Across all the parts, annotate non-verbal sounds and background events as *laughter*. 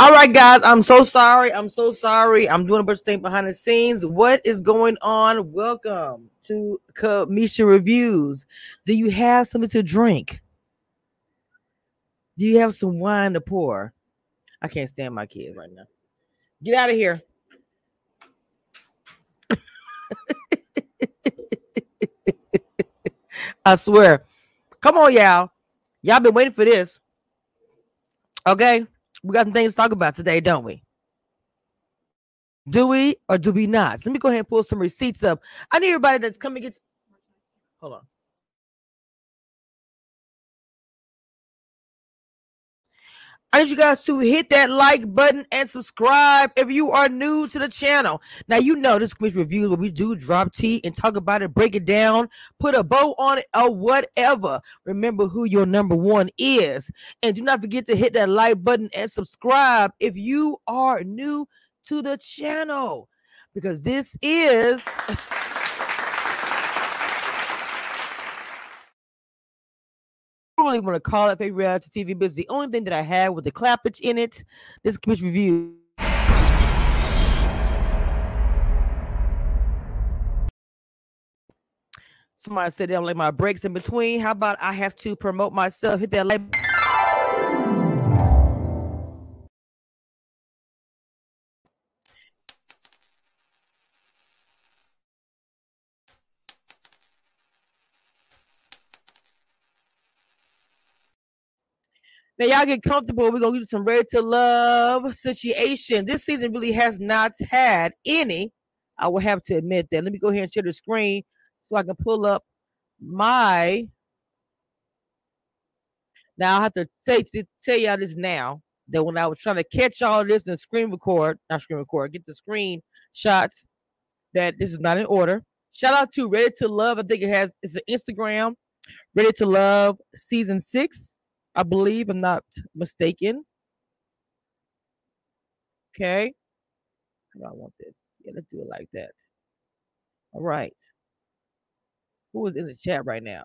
All right, guys. I'm so sorry. I'm so sorry. I'm doing a bunch of things behind the scenes. What is going on? Welcome to Cameshia Reviews. Do you have something to drink? Do you have some wine to pour? I can't stand my kids right now. Get out of here. *laughs* I swear. Come on, y'all. Y'all been waiting for this. Okay we got some things to talk about today, don't we? Do we or do we not? Let me go ahead and pull some receipts up. I need everybody that's coming gets hold on. I need you guys to hit that like button and subscribe if you are new to the channel. Now, you know this Cameshia Reviews where we do drop tea and talk about it, break it down, put a bow on it, or whatever. Remember who your number one is. And do not forget to hit that like button and subscribe if you are new to the channel because this is. *laughs* really want to call it favorite reality TV, but it's the only thing that I have with the clappage in it. This Cameshia Review. Somebody said they don't like my breaks in between. How about I have to promote myself? Hit that like. Now y'all get comfortable. We're gonna get some ready to love situation. This season really has not had any. I will have to admit that. Let me go ahead and share the screen so I can pull up my. Now I have to say to tell y'all this now that when I was trying to catch all this and screen record, not screen record, get the screen shots, that this is not in order. Shout out to Ready to Love. I think it has it's an Instagram. Ready to Love season six. I believe I'm not mistaken. Okay. I want this? Yeah, let's do it like that. All right. Who is in the chat right now?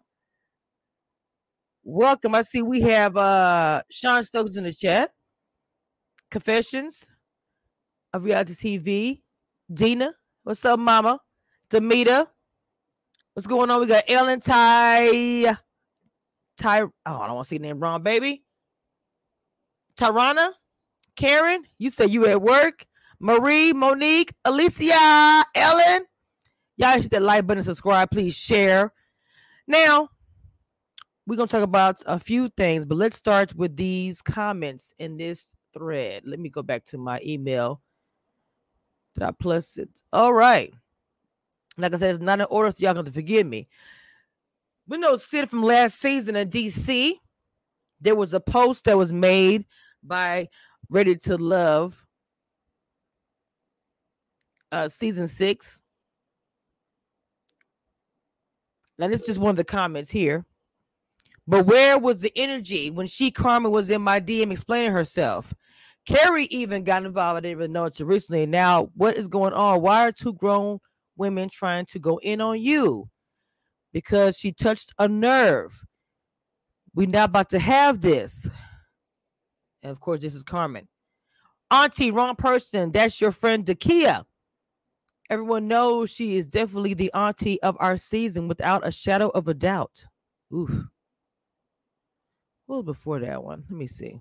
Welcome. I see we have uh Sean Stokes in the chat. Confessions of Reality TV. Dina, what's up, Mama? Demita, what's going on? We got Ellen Ty Ty, oh, I don't want to see the name wrong, baby. Tyrana, Karen, you said you at work. Marie, Monique, Alicia, Ellen. Y'all hit that like button, subscribe, please share. Now, we're gonna talk about a few things, but let's start with these comments in this thread. Let me go back to my email. Did I plus it? All right. Like I said, it's not in order, so y'all gonna forgive me. We know Syd from last season in DC. There was a post that was made by Ready to Love uh, season six. Now, this is just one of the comments here. But where was the energy when she, Carmen, was in my DM explaining herself? Carrie even got involved. I didn't even know until recently. Now, what is going on? Why are two grown women trying to go in on you? Because she touched a nerve. We're not about to have this. And of course, this is Carmen. Auntie, wrong person. That's your friend Dakia. Everyone knows she is definitely the auntie of our season without a shadow of a doubt. Ooh. What was before that one? Let me see.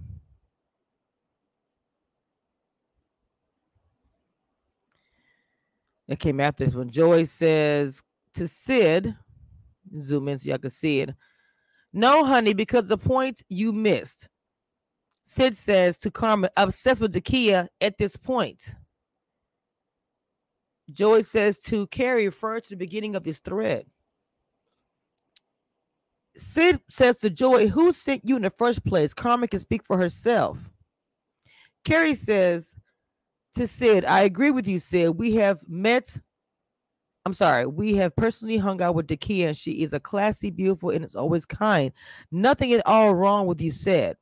That came after this one. Joi says to Syd, zoom in so y'all can see it. No, honey, because the point you missed. Syd says to Carmen, obsessed with Dakia at this point. Joi says to Carrie, refer to the beginning of this thread. Syd says to Joi, Who sent you in the first place? Carmen can speak for herself. Carrie says to Syd, I agree with you, Syd. We have met. I'm sorry, we have personally hung out with Dakia, and she is a classy, beautiful, and is always kind. Nothing at all wrong with you, Syd.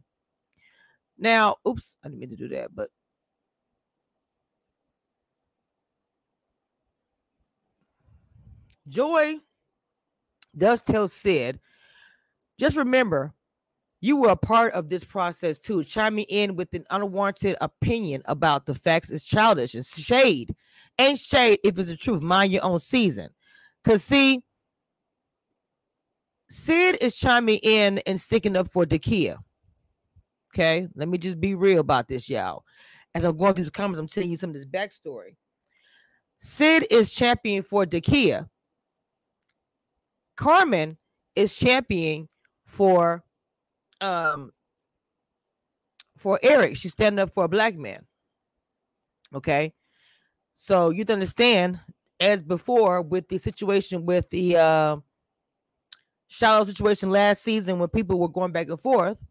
Now, oops, I didn't mean to do that, but Joi does tell Syd, just remember, you were a part of this process too. Chiming in with an unwarranted opinion about the facts is childish and shade. Ain't shade if it's the truth. Mind your own season. Because, see, Syd is chiming in and sticking up for Dakia. Okay, let me just be real about this, y'all. As I'm going through the comments, I'm telling you some of this backstory. Syd is championing for Dakia. Carmen is championing for um for Eric. She's standing up for a black man. Okay. So you understand, as before, with the situation with the uh Shiloh situation last season when people were going back and forth.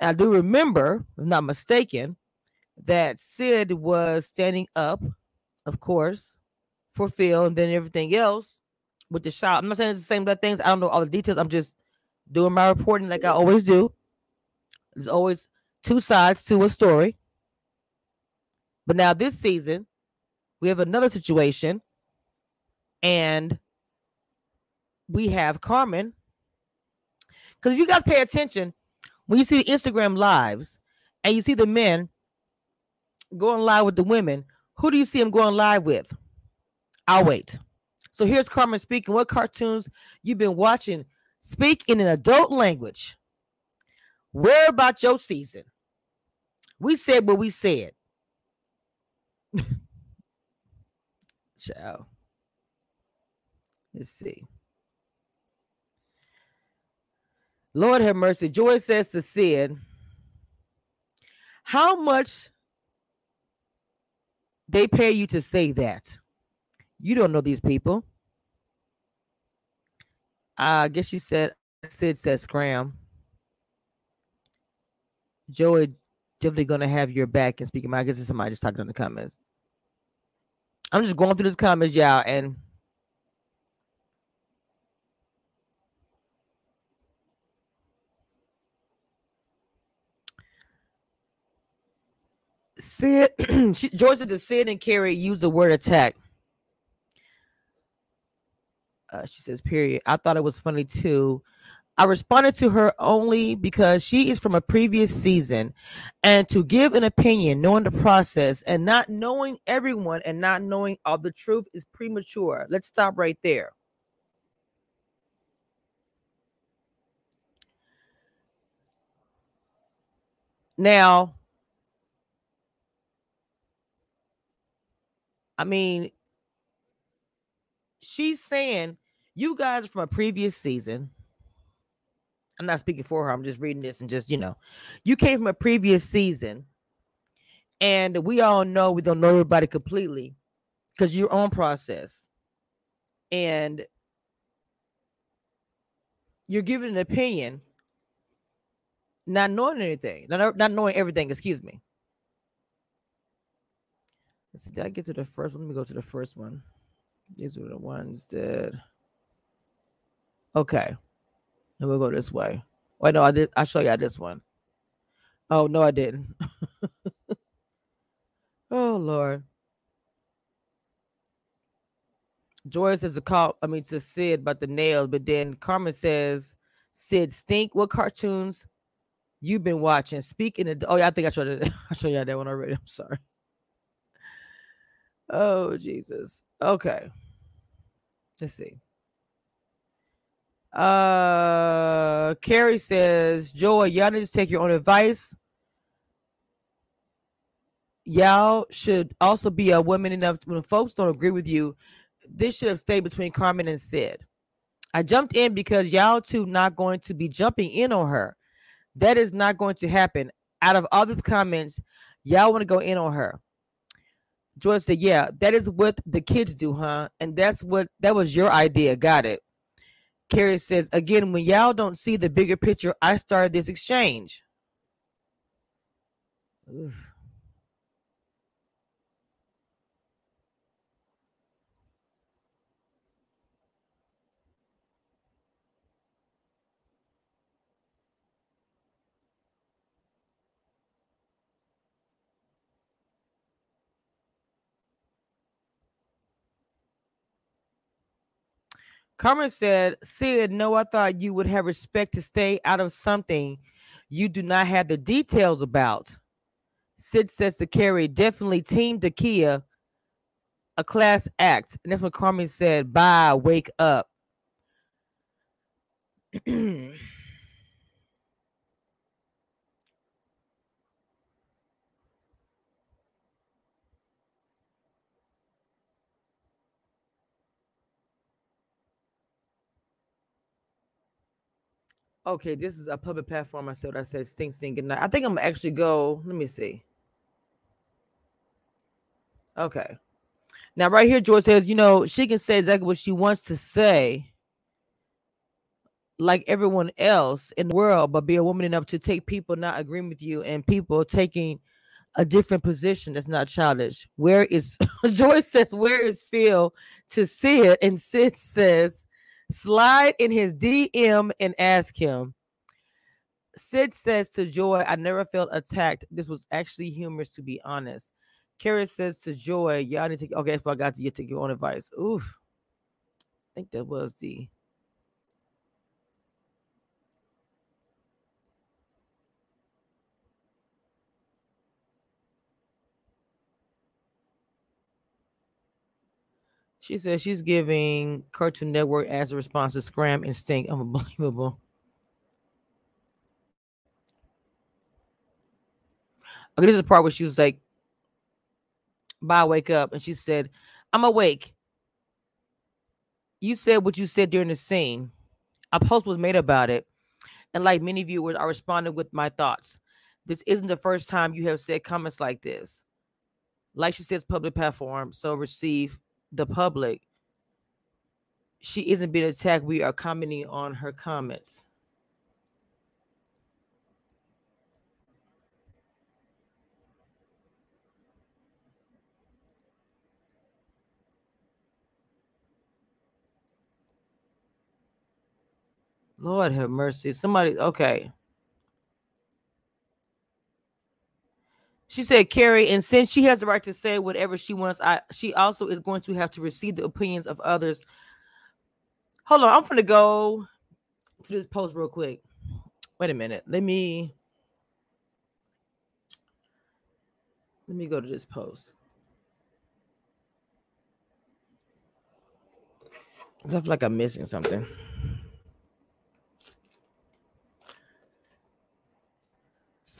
And I do remember, if not mistaken, that Syd was standing up, of course, for Phil and then everything else with the shot. I'm not saying it's the same things. I don't know all the details. I'm just doing my reporting like I always do. There's always two sides to a story. But now this season, we have another situation, and we have Carmen. Because if you guys pay attention, when you see the Instagram lives and you see the men going live with the women, who do you see them going live with? I'll wait. So here's Carmen speaking. What cartoons you've been watching? Speak in an adult language. Where about your season? We said what we said. *laughs* Ciao. Let's see. Lord have mercy. Joi says to Syd, How much they pay you to say that? You don't know these people. I guess you said Syd says scram. Joey definitely gonna have your back and speaking. I guess it's somebody just talking in the comments. I'm just going through these comments, y'all, and Syd, George said to Syd and Carrie use the word attack. Uh, she says, period. I thought it was funny too. I responded to her only because she is from a previous season. And to give an opinion, knowing the process and not knowing everyone and not knowing all the truth is premature. Let's stop right there. Now, I mean, she's saying you guys are from a previous season. I'm not speaking for her. I'm just reading this and just, you know, you came from a previous season. And we all know we don't know everybody completely because your own process. And you're giving an opinion, not knowing anything, not, not knowing everything, excuse me. Let's see, did I get to the first one? Let me go to the first one. These are the ones that. Okay. We'll go this way. Wait, no, I did. I show you this one. Oh no, I didn't. *laughs* oh Lord. Joi says a call. I mean to Syd about the nails, but then Carmen says, "Syd stink. What cartoons you've been watching?" Speaking of, oh yeah, I think I showed it. *laughs* I showed you that one already. *laughs* I'm sorry. Oh Jesus. Okay. Let's see. Uh, Carrie says, Joi, y'all need to take your own advice. Y'all should also be a woman enough when folks don't agree with you. This should have stayed between Carmen and Syd. I jumped in because y'all two not going to be jumping in on her. That is not going to happen. Out of all these comments, y'all want to go in on her. George said, Yeah, that is what the kids do, huh? And that's what that was your idea. Got it. Carrie says, again, when y'all don't see the bigger picture, I started this exchange. Oof. Carmen said, Syd, no, I thought you would have respect to stay out of something you do not have the details about. Syd says to Carrie, definitely Team Dakia, a class act. And that's what Carmen said, bye, wake up. *clears throat* Okay, this is a public platform. I said I said stink stink good night. I think I'm gonna actually go. Let me see. Okay. Now, right here, George says, you know, she can say exactly what she wants to say, like everyone else in the world, but be a woman enough to take people not agreeing with you and people taking a different position that's not childish. Where is *laughs* Joyce says, where is Phil to see it? And Syd says, Slide in his DM and ask him. Syd says to Joi, I never felt attacked. This was actually humorous, to be honest. Carrie says to Joi, Y'all need to okay, so I got to get take your own advice. Oof. I think that was the She says she's giving Cartoon Network as a response to Scram and Stink. Unbelievable. Okay, this is the part where she was like, Bye, wake up. And she said, I'm awake. You said what you said during the scene. A post was made about it. And like many viewers, I responded with my thoughts. This isn't the first time you have said comments like this. Like she says, public platform, so receive the public, she isn't being attacked. We are commenting on her comments. Lord have mercy. Somebody, okay. She said, Carrie, and since she has the right to say whatever she wants, I she also is going to have to receive the opinions of others. Hold on, I'm gonna go to this post real quick. Wait a minute. Let me let me go to this post. I feel like I'm missing something.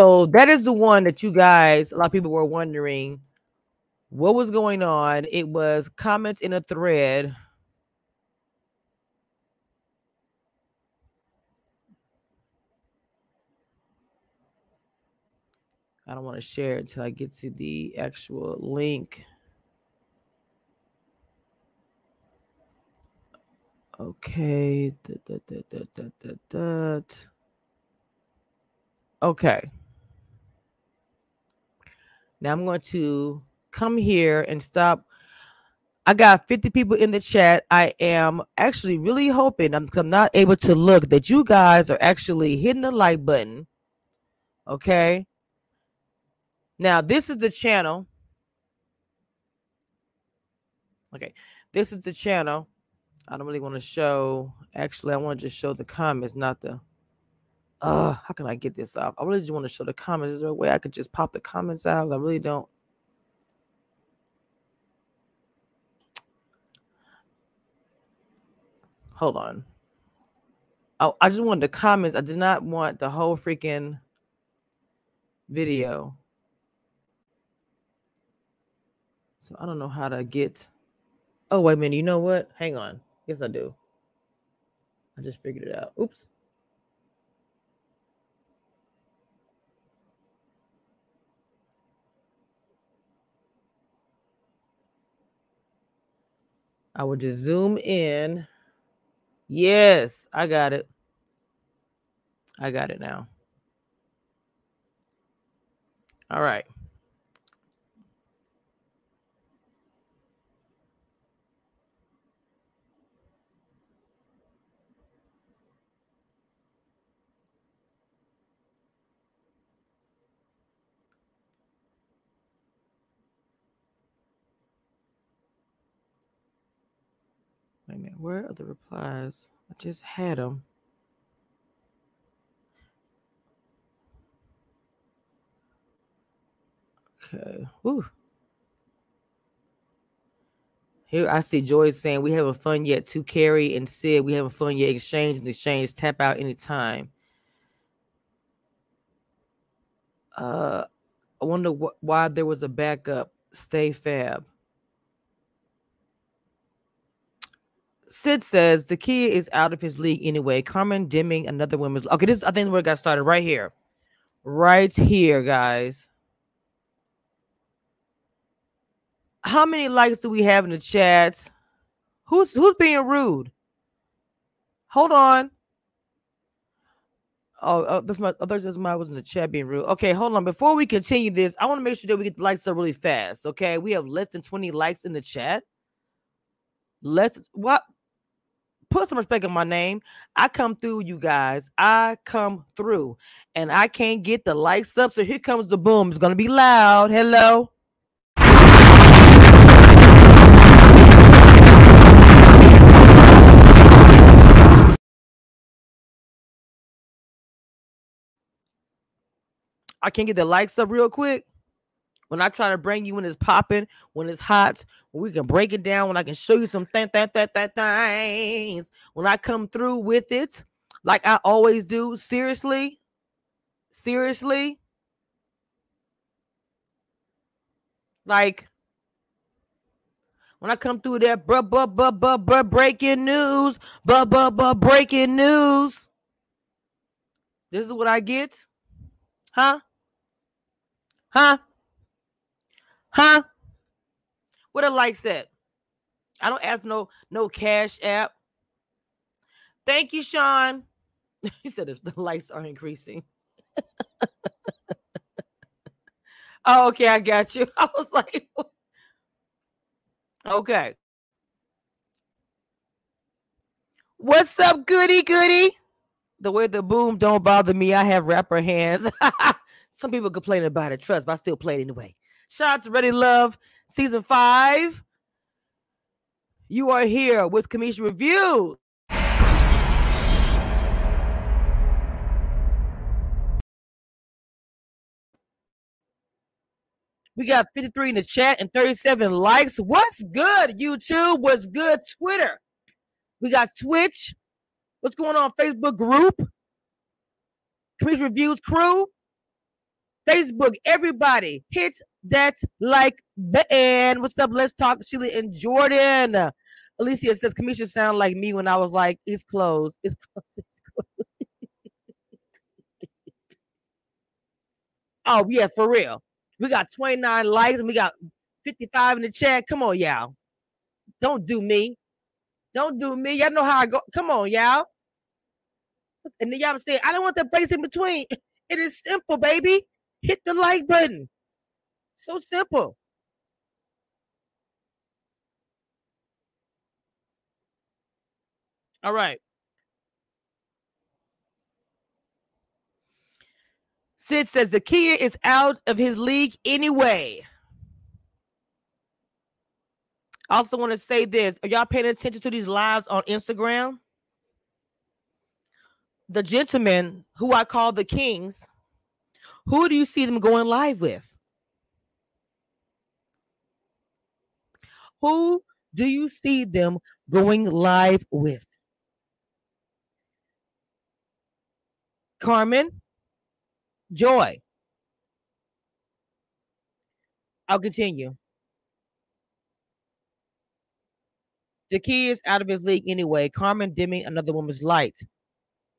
So that is the one that you guys, a lot of people were wondering what was going on. It was comments in a thread. I don't want to share it until I get to the actual link. Okay. Okay. Now I'm going to come here and stop. I got 50 people in the chat. I am actually really hoping I'm, I'm not able to look that you guys are actually hitting the like button. Okay. Now, this is the channel. Okay. This is the channel. I don't really want to show. Actually, I want to just show the comments, not the. Uh, how can I get this off? I really just want to show the comments. Is there a way I could just pop the comments out? I really don't. Hold on. I, I just wanted the comments. I did not want the whole freaking video. So I don't know how to get. Oh, wait a minute. You know what? Hang on. Yes, I do. I just figured it out. Oops. I would just zoom in. Yes, I got it. I got it now. All right. Minute. Where are the replies? I just had them. Okay. Here I see Joi saying we having fun yet. To carry and Syd, we having fun yet. Exchange and exchange. Tap out anytime. Uh, I wonder wh- why there was a backup. Stay fab. Syd says Dakia is out of his league anyway. Carmen dimming another women's. Okay, this I think where it got started right here, right here, guys. How many likes do we have in the chat? Who's who's being rude? Hold on. Oh, oh that's my oh, my was in the chat being rude. Okay, hold on. Before we continue this, I want to make sure that we get the likes up really fast. Okay, we have less than 20 likes in the chat. Less what put some respect on my name. I come through, you guys. I come through, and I can't get the lights up. So here comes the boom. It's gonna be loud. Hello. I can't get the lights up real quick. When I try to bring you when it's popping, when it's hot, when we can break it down, when I can show you some th- th- th- th- things, when I come through with it, like I always do. Seriously, seriously, like when I come through that bruh, bruh, bruh, bruh, bruh, breaking news, bruh, bruh, bruh, breaking news. This is what I get, huh? Huh? Huh? What a like set. I don't ask no no cash app. Thank you, Sean. *laughs* he said if the lights are increasing. *laughs* oh, okay, I got you. *laughs* I was like, okay. What's up, goody goody? The way the boom don't bother me. I have rapper hands. Some people complain about it, trust, but I still play it anyway. Shout out to Ready Love season five. You are here with Cameshia Review. We got 53 in the chat and 37 likes. What's good, YouTube? What's good, Twitter? We got Twitch. What's going on, Facebook group? Cameshia Reviews crew. Facebook, everybody, hit that like button. What's up? Let's talk Sheila and Jordan. Alicia says Cameshia sound like me when I was like, it's closed. It's closed. It's closed. oh, yeah, for real. We got 29 likes and we got 55 in the chat. Come on, y'all. Don't do me. Don't do me. Y'all know how I go. Come on, y'all. And then y'all say, I don't want the place in between. *laughs* It is simple, baby hit the like button. So simple. All right. Syd says Dakia is out of his league anyway. I also want to say this. Are y'all paying attention to these lives on Instagram? The gentlemen who I call the kings – who do you see them going live with? Who do you see them going live with? Carmen, Joi. I'll continue. Dakia is out of his league anyway. Carmen dimming another woman's light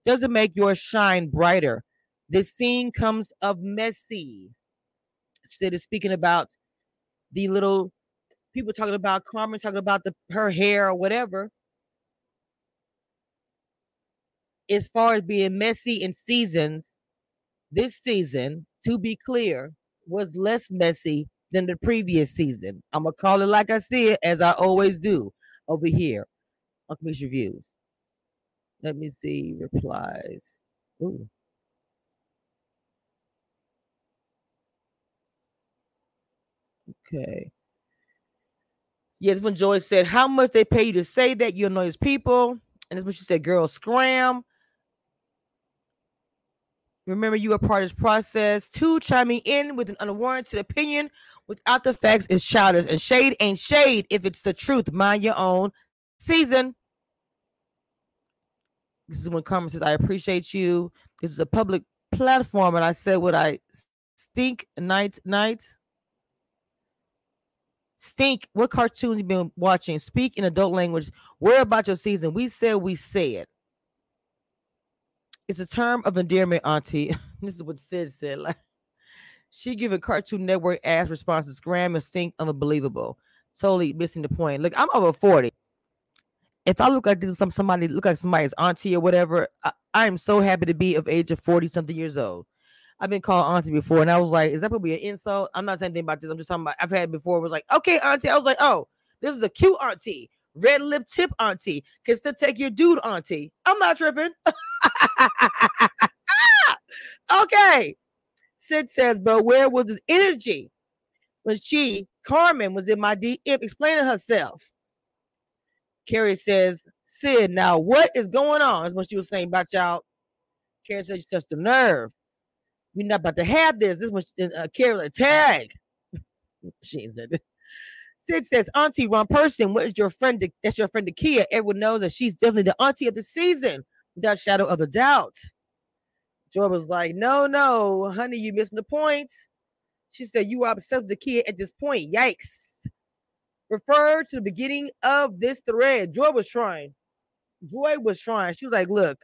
doesn't make yours shine brighter. This scene comes of messy. Instead of speaking about the little people talking about Carmen talking about the her hair or whatever. As far as being messy in seasons, this season, to be clear, was less messy than the previous season. I'm gonna call it like I see it, as I always do over here on Cameshia Reviews. Let me see replies. Ooh. Okay. Yes, when Joi said, How much they pay you to say that you annoy his people? And that's when she said, Girl, scram. Remember, you are part of this process. Two, chiming in with an unwarranted opinion without the facts is childish, and shade ain't shade if it's the truth. Mind your own season. This is when Carmen says, I appreciate you. This is a public platform, and I said what I stink night night. Stink, what cartoons you been watching? Speak in adult language. Where about your season? We said we said. It's a term of endearment, Auntie. *laughs* this is what Syd said. Like she give a Cartoon Network ass responses. Graham and Stink unbelievable. Totally missing the point. Look, I'm over 40. If I look like this, some somebody look like somebody's auntie or whatever, I am so happy to be of age of 40 something years old. I've been called auntie before, and I was like, is that probably an insult? I'm not saying anything about this. I'm just talking about I've had before. Was like, okay, auntie. I was like, oh, this is a cute auntie, red lip tip auntie, can still take your dude auntie. I'm not tripping. *laughs* okay. Syd says, but where was his energy when she, Carmen, was in my DM explaining herself? Carrie says, Syd, now what is going on? Is what she was saying about y'all. Carrie says, just a nerve. We're not about to have this. This was uh, Carrie tag. *laughs* she said. Syd says, Auntie Ron Person, what is your friend? That's your friend, Kia. Everyone knows that she's definitely the auntie of the season without shadow of a doubt. Joi was like, No, no, honey, you missing the point. She said, You are obsessed with kid at this point. Yikes. Refer to the beginning of this thread. Joi was trying. Joi was trying. She was like, Look,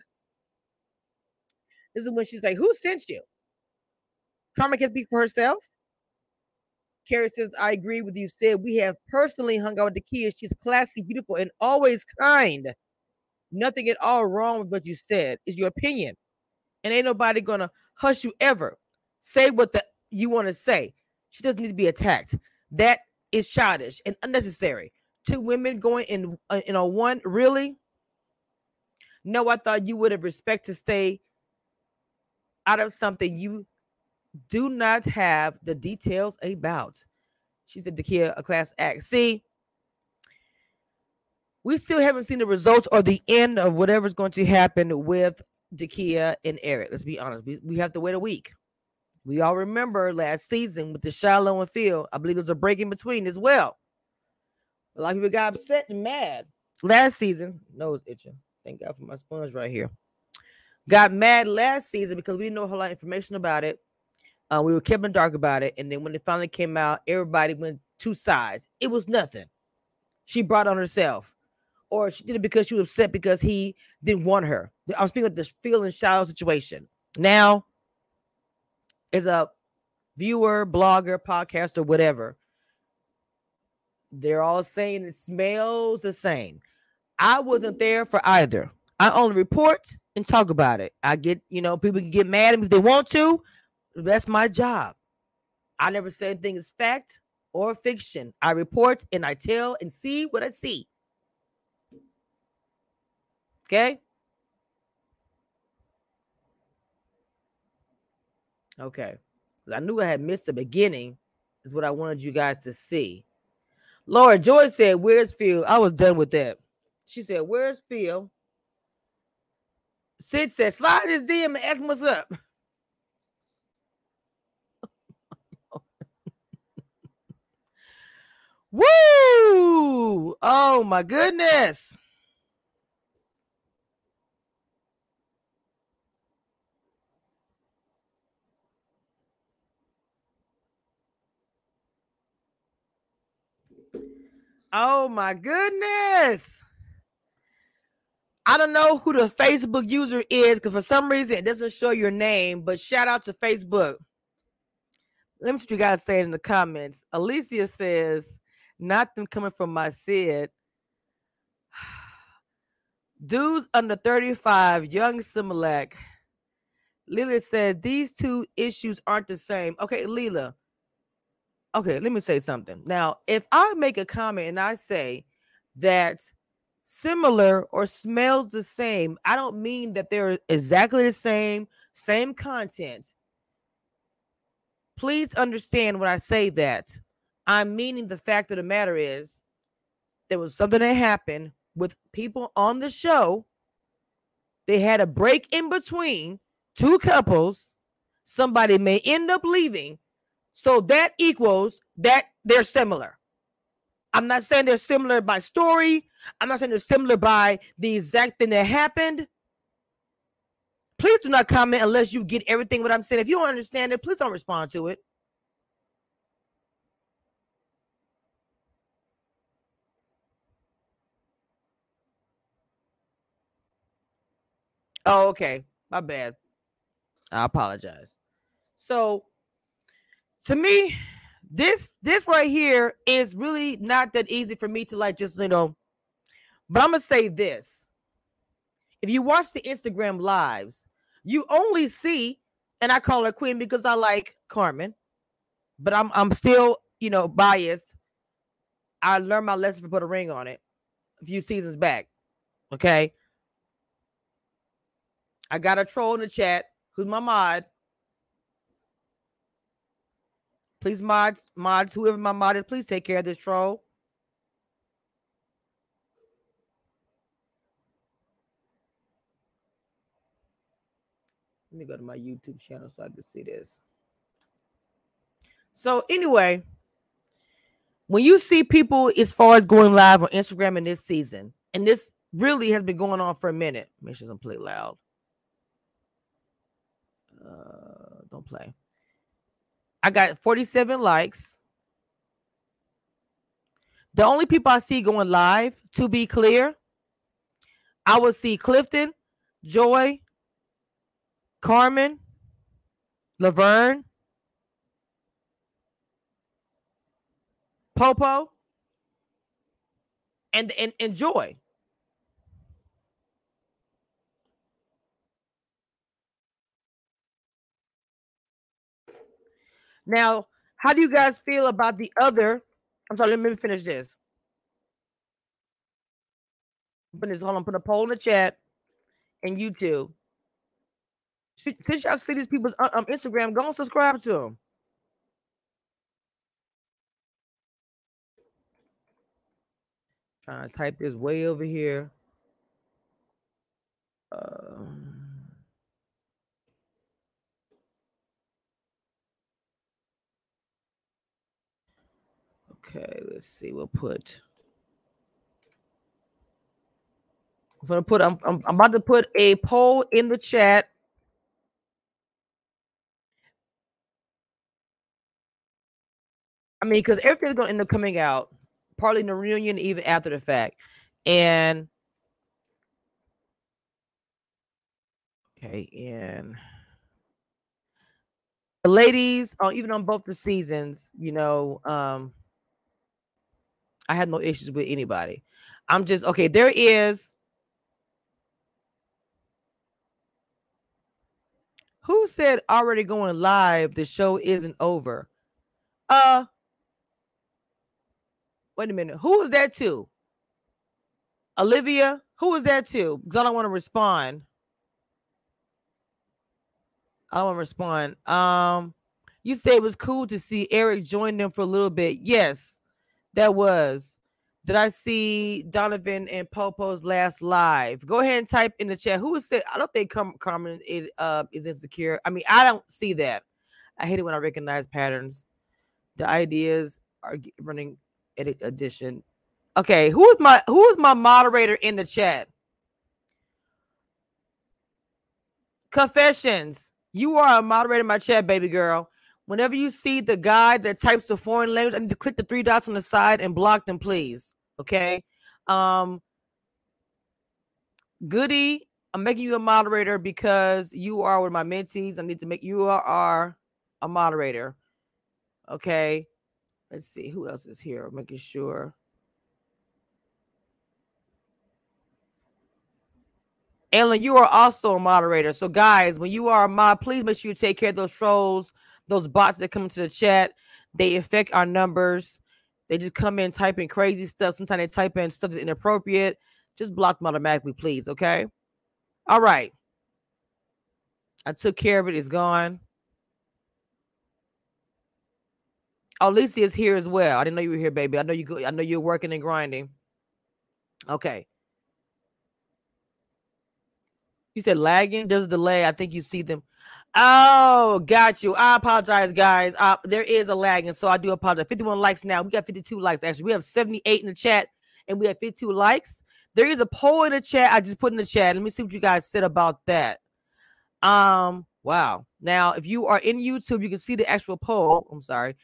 this is when she's like, Who sent you? Carmen can speak for herself. Carrie says, I agree with you, Syd We have personally hung out with the kids. She's classy, beautiful, and always kind. Nothing at all wrong with what you said. Is your opinion. And ain't nobody gonna hush you ever. Say what the you want to say. She doesn't need to be attacked. That is childish and unnecessary. Two women going in uh, in a one really. No, I thought you would have respect to stay out of something you do not have the details about. She said, Dakia, a class act. See, we still haven't seen the results or the end of whatever's going to happen with Dakia and Eric. Let's be honest. We, we have to wait a week. We all remember last season with the Shiloh and Phil. I believe there was a break in between as well. A lot of people got upset and mad last season. Nose itching. Thank God for my sponge right here. Got mad last season because we didn't know a whole lot of information about it. Uh, we were kept in dark about it. And then when it finally came out, everybody went two sides. It was nothing. She brought on herself or she did it because she was upset because he didn't want her. I'm speaking of this feeling child situation. Now, as a viewer, blogger, podcaster, whatever, they're all saying it smells the same. I wasn't there for either. I only report and talk about it. I get, you know, people can get mad at me if they want to. That's my job. I never say anything is fact or fiction. I report and I tell and see what I see. Okay. Okay. I knew I had missed the beginning, is what I wanted you guys to see. Laura Joi said, Where's Phil? I was done with that. She said, Where's Phil? Syd said, Slide his DM and ask him what's up. *laughs* Woo! Oh my goodness. Oh my goodness. I don't know who the Facebook user is because for some reason it doesn't show your name, but shout out to Facebook. Let me see what you guys say in the comments. Alicia says, not them coming from my Syd. Dudes under 35, young Similac. Lila says these two issues aren't the same. Okay, Lila. Okay, let me say something. Now, if I make a comment and I say that similar or smells the same, I don't mean that they're exactly the same, same content. Please understand when I say that. I'm meaning the fact of the matter is there was something that happened with people on the show. They had a break in between two couples. Somebody may end up leaving. So that equals that they're similar. I'm not saying they're similar by story. I'm not saying they're similar by the exact thing that happened. Please do not comment unless you get everything what I'm saying. If you don't understand it, please don't respond to it. Oh, okay. My bad. I apologize. So to me, this this right here is really not that easy for me to like just you know, but I'm gonna say this. If you watch the Instagram lives, you only see, and I call her queen because I like Carmen, but I'm I'm still, you know, biased. I learned my lesson to put a ring on it a few seasons back. Okay. I got a troll in the chat who's my mod. Please, mods, mods, whoever my mod is, please take care of this troll. Let me go to my YouTube channel so I can see this. So, anyway, when you see people as far as going live on Instagram in this season, and this really has been going on for a minute, make sure I'm play loud. Uh, don't play. I got 47 likes. The only people I see going live, to be clear, I will see Clifton, Joi, Carmen, Laverne, Popo, and, and, and Joi. Now, how do you guys feel about the other? I'm sorry, let me finish this. Put this, hold on, put a poll in the chat and YouTube. Since y'all see these people's uh, um, Instagram, go and subscribe to them. Trying to type this way over here. Um, Okay, let's see. We'll put. I'm gonna put. I'm, I'm. I'm about to put a poll in the chat. I mean, because everything's gonna end up coming out, partly in the reunion, even after the fact, and. Okay, and the ladies, oh, even on both the seasons, you know, um, I had no issues with anybody. I'm just okay. There is who said already going live. The show isn't over. Uh, wait a minute. Who is that to? Olivia, Who is that to? Because I don't want to respond. I don't want to respond. Um, you said it was cool to see Eric join them for a little bit. Yes, that was. Did I see Donovan and Popo's last live? Go ahead and type in the chat. Who it? I don't think Carmen it, uh, is insecure. I mean, I don't see that. I hate it when I recognize patterns. The ideas are running edit addition. Okay, who is my who is my moderator in the chat? Confessions. You are a moderator in my chat, baby girl. Whenever you see the guy that types the foreign language, I need to click the three dots on the side and block them, please. Okay. Um Goody, I'm making you a moderator because you are one of my mentees. I need to make you are, a moderator. Okay. Let's see who else is here. Making sure. Ellen, you are also a moderator. So, guys, when you are a mod, please make sure you take care of those trolls, those bots that come into the chat. They affect our numbers. They just come in typing crazy stuff. Sometimes they type in stuff that's inappropriate. Just block them automatically, please. Okay. All right. I took care of it. It's gone. Lisa is here as well. I didn't know you were here, baby. I know you. Go, I know you're working and grinding. Okay. You said lagging. There's a delay. I think you see them. Oh, got you. I apologize, guys. Uh, there is a lag, and so I do apologize. 51 likes now. We got 52 likes. Actually, we have 78 in the chat, and we have 52 likes. There is a poll in the chat. I just put in the chat. Let me see what you guys said about that. Um, wow. Now, if you are in YouTube, you can see the actual poll. I'm sorry.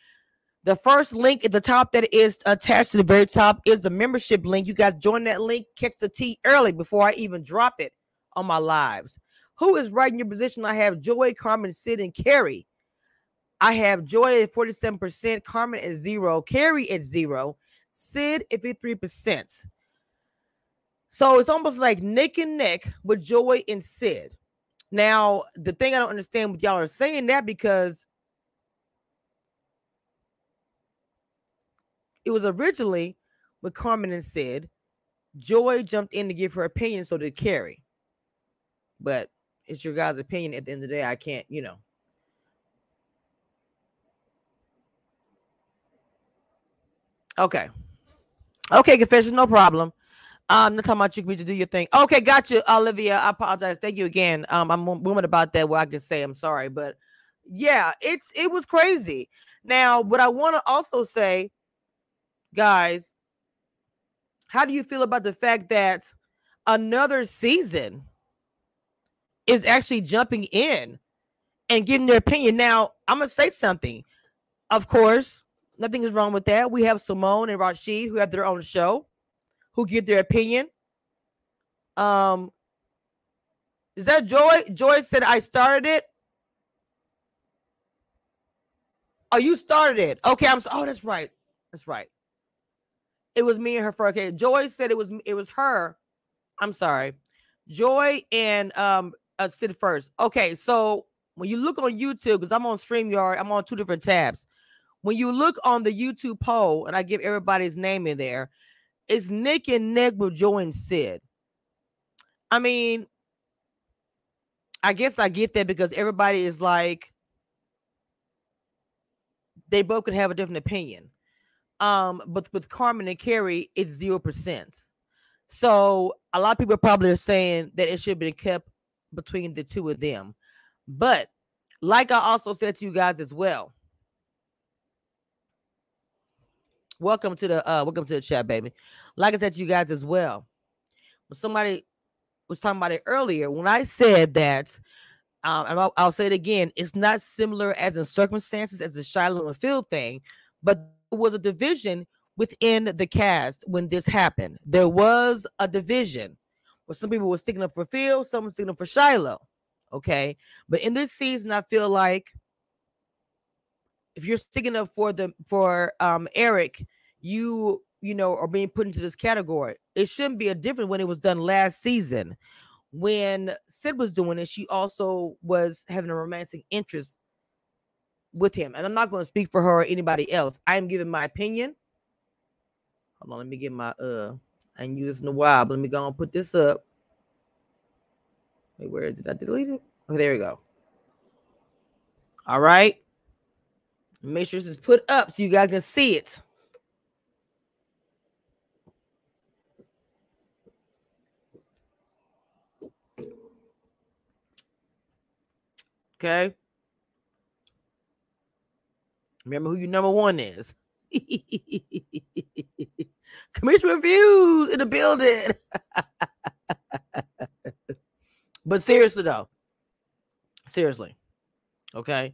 The first link at the top that is attached to the very top is the membership link. You guys join that link, catch the tea early before I even drop it on my lives. Who is right in your position? I have Joi, Carmen, Syd, and Carrie. I have Joi at 47%, Carmen at zero, Carrie at zero, Syd at 53%. So it's almost like Nick and Nick with Joi and Syd. Now, the thing I don't understand what y'all are saying that because it was originally with Carmen and Syd. Joi jumped in to give her opinion, so did Carrie. But it's your guys' opinion. At the end of the day, I can't, you know. Okay. Okay, confession, no problem. Um, not talking about you can to do your thing. Okay, got you, Olivia. I apologize. Thank you again. Um, I'm woman about that. Where I can say I'm sorry, but yeah, it's it was crazy. Now, what I want to also say, guys, how do you feel about the fact that another season is actually jumping in and giving their opinion. Now, I'm gonna say something. Of course, nothing is wrong with that. We have Simone and Rashid who have their own show, who give their opinion. Um, is that Joi? Joi said I started it. Oh, you started it. Okay, I'm. Oh, that's right. That's right. It was me and her for okay. Joi said it was it was her. I'm sorry. Joi and um uh, Syd first. Okay, so when you look on YouTube, because I'm on StreamYard, I'm on two different tabs. When you look on the YouTube poll, and I give everybody's name in there, it's Nick and Nick with Joi and Syd. I mean, I guess I get that because everybody is like, they both could have a different opinion. Um, but with Carmen and Carrie, it's zero percent. So a lot of people probably are saying that it should been kept between the two of them. But like I also said to you guys as well, welcome to the uh welcome to the chat, baby. Like I said to you guys as well, when somebody was talking about it earlier, when I said that, um, and I'll, I'll say it again, it's not similar as in circumstances as the Shiloh and Phil thing, but there was a division within the cast when this happened. There was a division where some people were sticking up for Phil, some were sticking up for Shiloh. Okay. But in this season, I feel like if you're sticking up for the for um Eric, you you know are being put into this category. It shouldn't be a different when it was done last season. When Syd was doing it, she also was having a romantic interest with him. And I'm not going to speak for her or anybody else. I am giving my opinion. Hold on, let me get my uh Used this in a while. But let me go and put this up. Wait, where is it? I deleted it. Oh, there we go. All right. Make sure this is put up so you guys can see it. Okay. Remember who your number one is. *laughs* Cameshia reviews in the building. *laughs* but seriously, though, seriously, okay.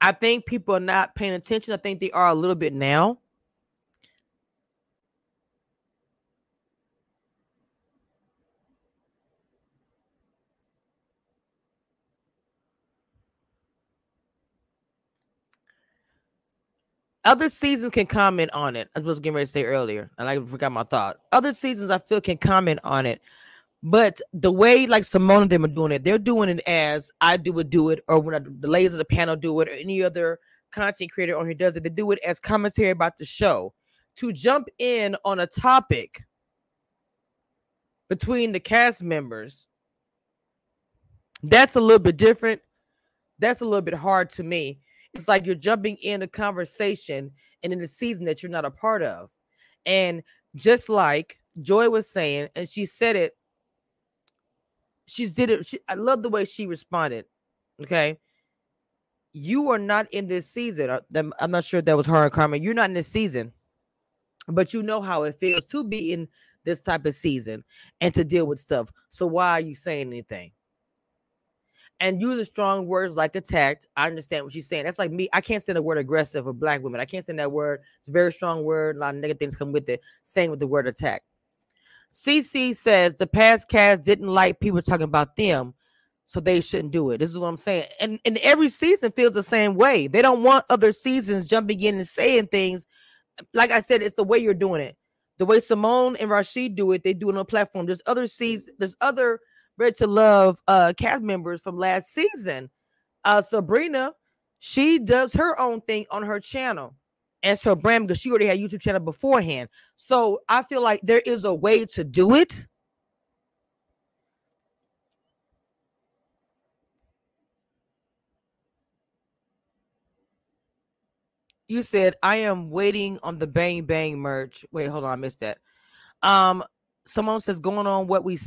I think people are not paying attention. I think they are a little bit now. Other seasons can comment on it. I was getting ready to say earlier, and I forgot my thought. Other seasons I feel can comment on it, but the way like Simone and them are doing it, they're doing it as I do it, do it, or when I, the ladies of the panel do it, or any other content creator on here does it. They do it as commentary about the show to jump in on a topic between the cast members. That's a little bit different. That's a little bit hard to me it's like you're jumping in a conversation and in a season that you're not a part of. And just like Joi was saying, and she said it, she did it. She, I love the way she responded. Okay. You are not in this season. Uh, I'm not sure if that was her or Carmen. You're not in this season, but you know how it feels to be in this type of season and to deal with stuff. So why are you saying anything? And using strong words like attacked. I understand what she's saying. That's like me. I can't stand the word aggressive for black women. I can't stand that word. It's a very strong word. A lot of negative things come with it. Same with the word attack. CC says the past cast didn't like people talking about them, so they shouldn't do it. This is what I'm saying. And and every season feels the same way. They don't want other seasons jumping in and saying things. Like I said, it's the way you're doing it. The way Simone and Rashid do it, they do it on a platform. There's other seasons, there's other Ready to Love uh cast members from last season. Uh Sabrina, she does her own thing on her channel and her brand because she already had YouTube channel beforehand. So I feel like there is a way to do it. You said I am waiting on the bang bang merch. Wait, hold on, I missed that. Um, someone says going on what we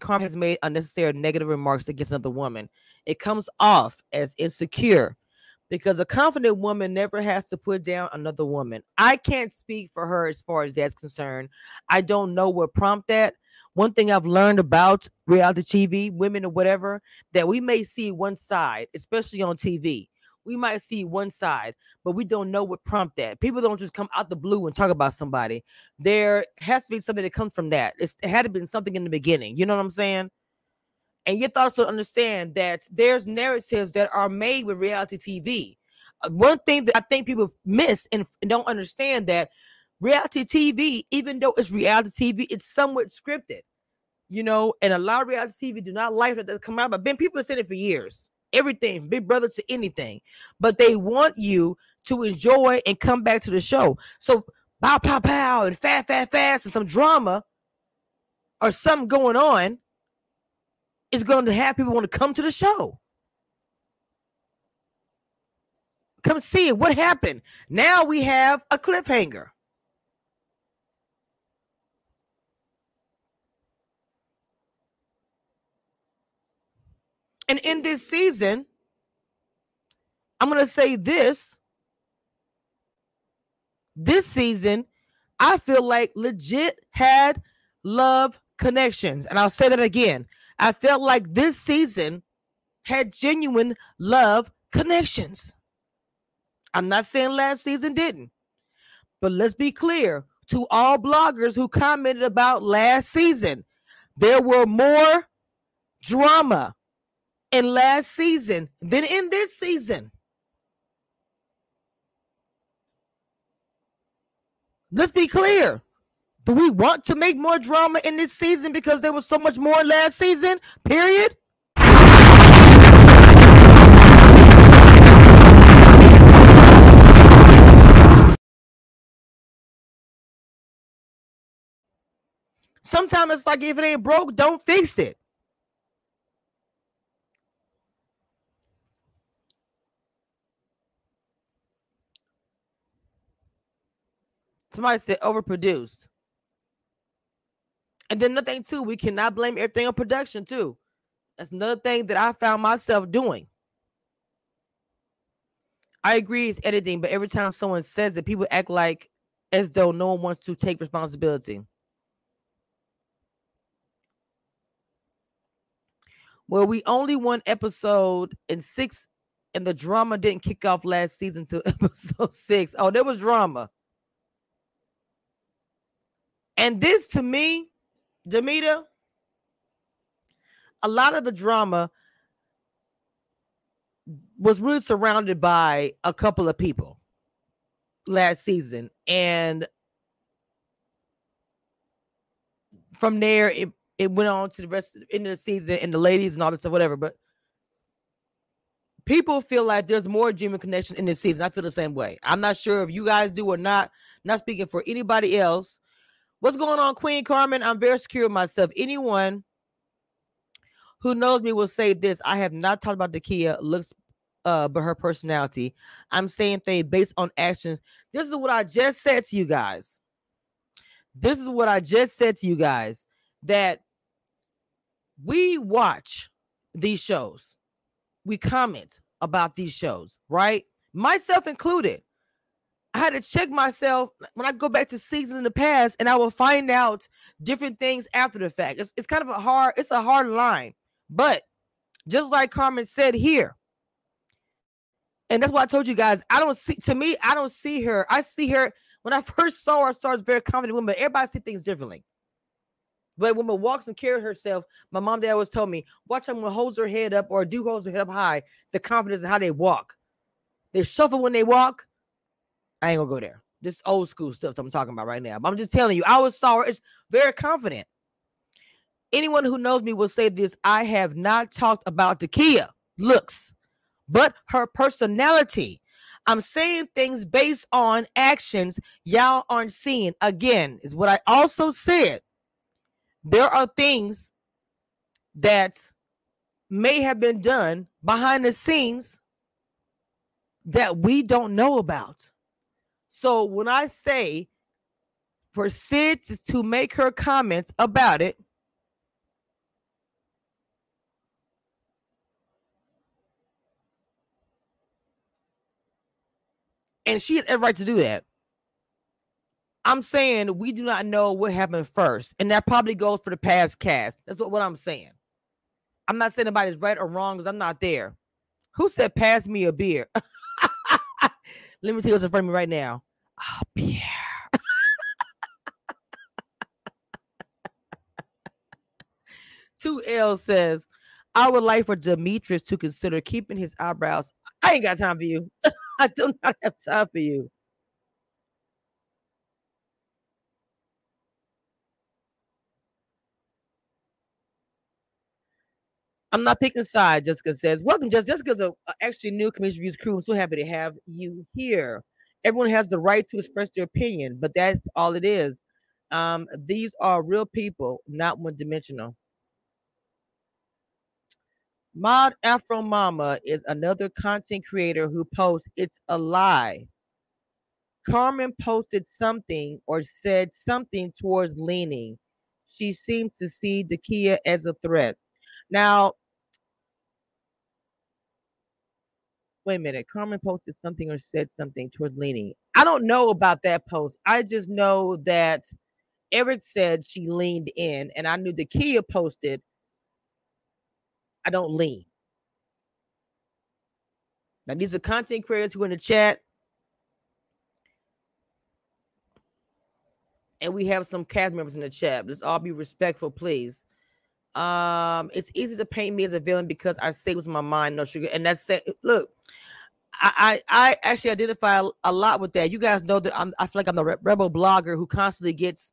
Carmen has made unnecessary negative remarks against another woman. It comes off as insecure because a confident woman never has to put down another woman. I can't speak for her as far as that's concerned. I don't know what prompt that. One thing I've learned about reality TV, women or whatever, that we may see one side, especially on TV we might see one side, but we don't know what prompt that. People don't just come out the blue and talk about somebody. There has to be something that comes from that. It's, it had to be something in the beginning. You know what I'm saying? And you also understand that there's narratives that are made with reality TV. Uh, one thing that I think people miss and, and don't understand that reality TV, even though it's reality TV, it's somewhat scripted. You know, and a lot of reality TV do not like that come out, but been people have said it for years everything from Big Brother to anything, but they want you to enjoy and come back to the show. So pow pow pow and fast fast fast and some drama or something going on is going to have people want to come to the show. Come see it. What happened? Now we have a cliffhanger. And in this season, I'm going to say this. This season, I feel like legit had love connections. And I'll say that again. I felt like this season had genuine love connections. I'm not saying last season didn't, but let's be clear to all bloggers who commented about last season, there were more drama, in last season than in this season. Let's be clear. Do we want to make more drama in this season because there was so much more last season? Period. Sometimes it's like if it ain't broke, don't fix it. Somebody said overproduced. And then another thing too, we cannot blame everything on production too. That's another thing that I found myself doing. I agree it's editing, but every time someone says it, people act like as though no one wants to take responsibility. Well, we only one episode in six, and the drama didn't kick off last season till *laughs* episode six. Oh, there was drama. And this to me, Demita, a lot of the drama was really surrounded by a couple of people last season. And from there, it, it went on to the rest of the end of the season and the ladies and all this stuff, whatever. But people feel like there's more genuine connection in this season. I feel the same way. I'm not sure if you guys do or not. Not speaking for anybody else. What's going on, Queen Carmen? I'm very secure myself. Anyone who knows me will say this. I have not talked about Dakia looks uh but her personality. I'm saying things based on actions. This is what I just said to you guys. This is what I just said to you guys that we watch these shows. We comment about these shows, right? Myself included. I had to check myself when I go back to seasons in the past, and I will find out different things after the fact. It's, it's kind of a hard, it's a hard line but just like Carmen said here, and that's why I told you guys, I don't see to me, I don't see her. I see her when I *laughs* first saw her, I saw her very confident woman, everybody see things differently. But when woman walks and carries herself, my mom dad always told me, watch them when holds her head up or do holds her head up high, the confidence in how they walk. They shuffle when they walk. I ain't gonna go there. This old school stuff I'm talking about right now. But I'm just telling you, I was her. It's very confident anyone who knows me will say this I have not talked about Dakia looks, but her personality. I'm saying things based on actions y'all aren't seeing. Again, is what I also said. There are things that may have been done behind the scenes that we don't know about. So when I say for Syd to make her comments about it, and she has every right to do that. I'm saying we do not know what happened first, and that probably goes for the past cast. That's what, what I'm saying. I'm not saying anybody's right or wrong because I'm not there. Who said pass me a beer? *laughs* Let me see what's in front of me right now. Oh, beer. *laughs* Two L says, I would like for Demetrius to consider keeping his eyebrows. I ain't got time for you. *laughs* I do not have time for you. I'm not picking sides. Jessica says, Welcome, Jessica. Jessica's a, a actually new Cameshia reviews crew. I'm so happy to have you here. Everyone has the right to express their opinion, but that's all it is. Um, these are real people, not one dimensional. Mod Afro Mama is another content creator who posts it's a lie. Carmen posted something or said something towards leaning. She seems to see Dakia as a threat. Now, wait a minute. Carmen posted something or said something towards leaning. I don't know about that post. I just know that Eric said she leaned in, and I knew Dakia posted I don't lean. Now, these are content creators who are in the chat. And we have some cast members in the chat. Let's all be respectful, please. Um, it's easy to paint me as a villain because I say what's my mind, no sugar. And that's it. Look, I, I, I actually identify a lot with that. You guys know that I'm, I feel like I'm the rebel blogger who constantly gets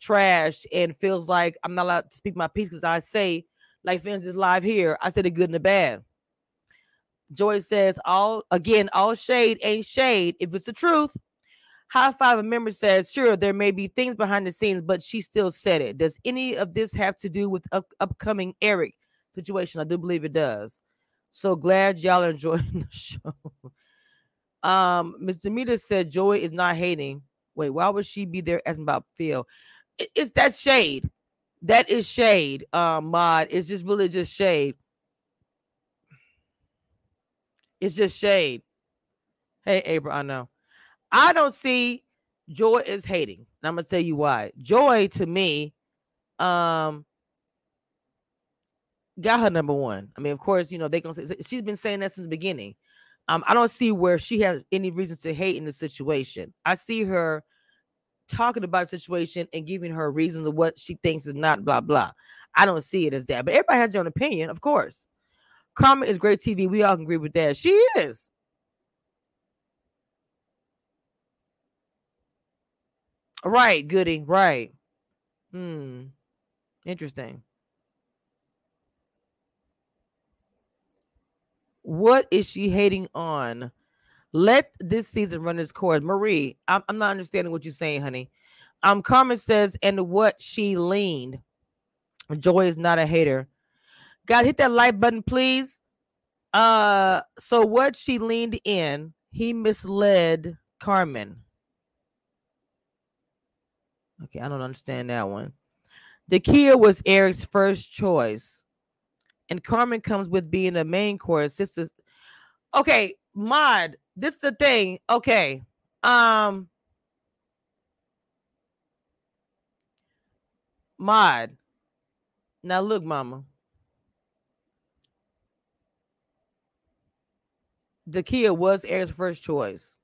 trashed and feels like I'm not allowed to speak my piece because I say like for instance, live here, I said the good and the bad. Joi says, all again, all shade ain't shade if it's the truth. High Five a member says, sure, there may be things behind the scenes, but she still said it. Does any of this have to do with up- upcoming Eric situation? I do believe it does. So glad y'all are *laughs* enjoying the show. um, Ms. Demeter said Joi is not hating. Wait, why would she be there asking about Phil? It- it's that shade. That is shade, um, mod. It's just really just shade. It's just shade. Hey, April, I know. I don't see Joi is hating. And I'm gonna tell you why. Joi to me, um, got her number one. I mean, of course, you know, they gonna say she's been saying that since the beginning. Um, I don't see where she has any reason to hate in the situation. I see her talking about the situation and giving her reasons of what she thinks is not blah blah. I don't see it as that, but everybody has their own opinion, of course. Karma is great TV. We all agree with that. She is. Right, Goody. Right. Hmm. Interesting. What is she hating on? Let this season run its course. Marie, I'm, I'm not understanding what you're saying, honey. Um, Carmen says, and what she leaned. Joi is not a hater. Guys, hit that like button, please. Uh, so what she leaned in, he misled Carmen. Okay, I don't understand that one. Dakia was Eric's first choice, and Carmen comes with being the main chorus. Sister, okay, Mod. This is the thing. Okay, um, Mod. Now look, Mama. Dakia was Eric's first choice.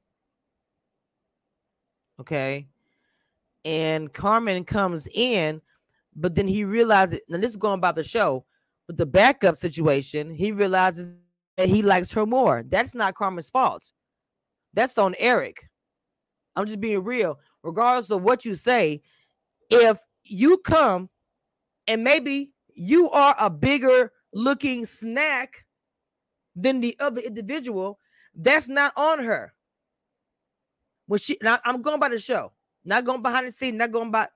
Okay and Carmen comes in, but then he realizes, and this is going about the show, but the backup situation, he realizes that he likes her more. That's not Carmen's fault. That's on Eric. I'm just being real. Regardless of what you say, if you come and maybe you are a bigger looking snack than the other individual, that's not on her. When she now I'm going by the show not going behind the scene, not going by.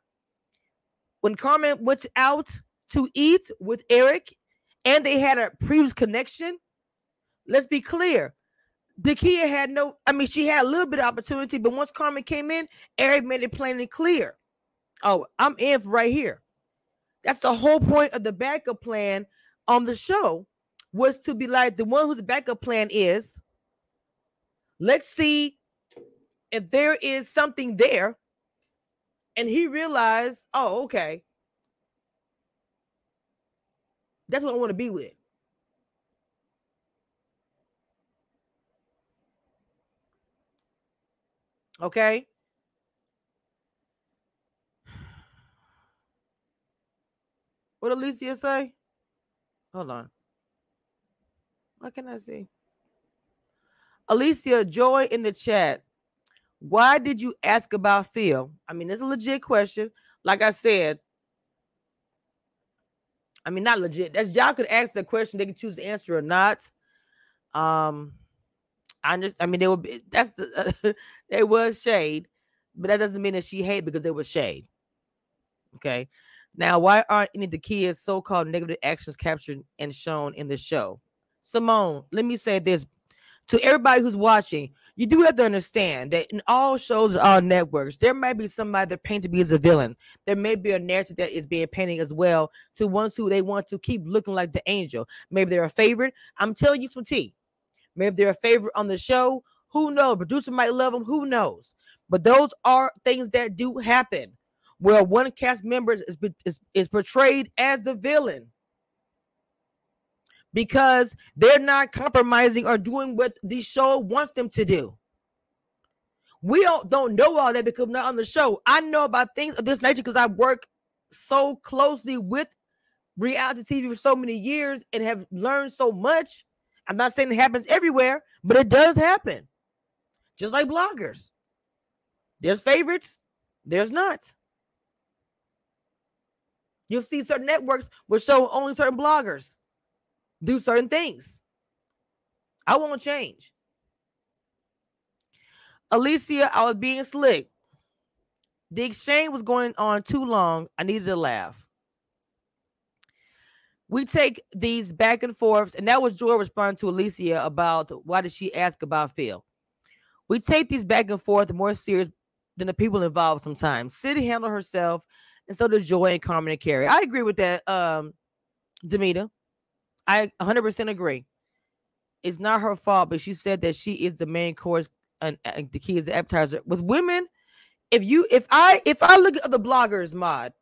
When Carmen went out to eat with Eric and they had a previous connection, let's be clear. Dakia had no, I mean, she had a little bit of opportunity, but once Carmen came in, Eric made it plain and clear. Oh, I'm in right here. That's the whole point of the backup plan on the show was to be like the one who the backup plan is. Let's see if there is something there and he realized, oh, okay. That's what I want to be with. Okay. What Alicia say? Hold on. What can I see? Alicia, Joi in the chat. Why did you ask about Phil? I mean, it's a legit question. Like I said, I mean, not legit. That's y'all could ask the question. They could choose to answer or not. Um, I just, I mean, they would. be. That's the, *laughs* they was shade, but that doesn't mean that she hate because it was shade. Okay. Now, why aren't any of the kids' so-called negative actions captured and shown in the show? Simone, let me say this to everybody who's watching you do have to understand that in all shows, all networks, there might be somebody that painted to be as a villain. There may be a narrative that is being painted as well to ones who they want to keep looking like the angel. Maybe they're a favorite. I'm telling you some tea. Maybe they're a favorite on the show. Who knows? Producer might love them. Who knows? But those are things that do happen where one cast member is, is, is portrayed as the villain because they're not compromising or doing what the show wants them to do. We all don't know all that because not on the show. I know about things of this nature because I work so closely with reality TV for so many years and have learned so much. I'm not saying it happens everywhere, but it does happen. Just like bloggers. There's favorites, there's not. You'll see certain networks will show only certain bloggers do certain things. I won't change. Alicia, I was being slick. The exchange was going on too long. I needed to laugh. We take these back and forths, and that was Joi responding to Alicia about why did she ask about Phil. We take these back and forth more serious than the people involved sometimes. City handled herself, and so did Joi and Carmen and Carrie. I agree with that, um, Demita. I 100% agree. It's not her fault, but she said that she is the main course and, and Dakia is the appetizer. With women, if you if I if I look at the bloggers mod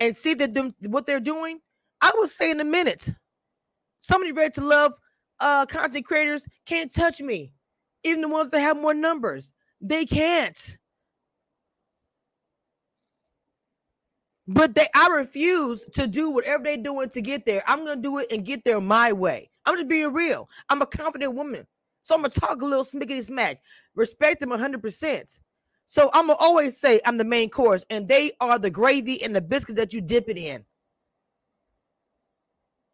and see that them what they're doing, I will say in a minute. Somebody ready to love uh content creators can't touch me. Even the ones that have more numbers, they can't. But they I refuse to do whatever they're doing to get there. I'm gonna do it and get there my way. I'm just being real. I'm a confident woman. So I'm gonna talk a little smickety smack. Respect them 100%. So I'm gonna always say I'm the main course, and they are the gravy and the biscuits that you dip it in.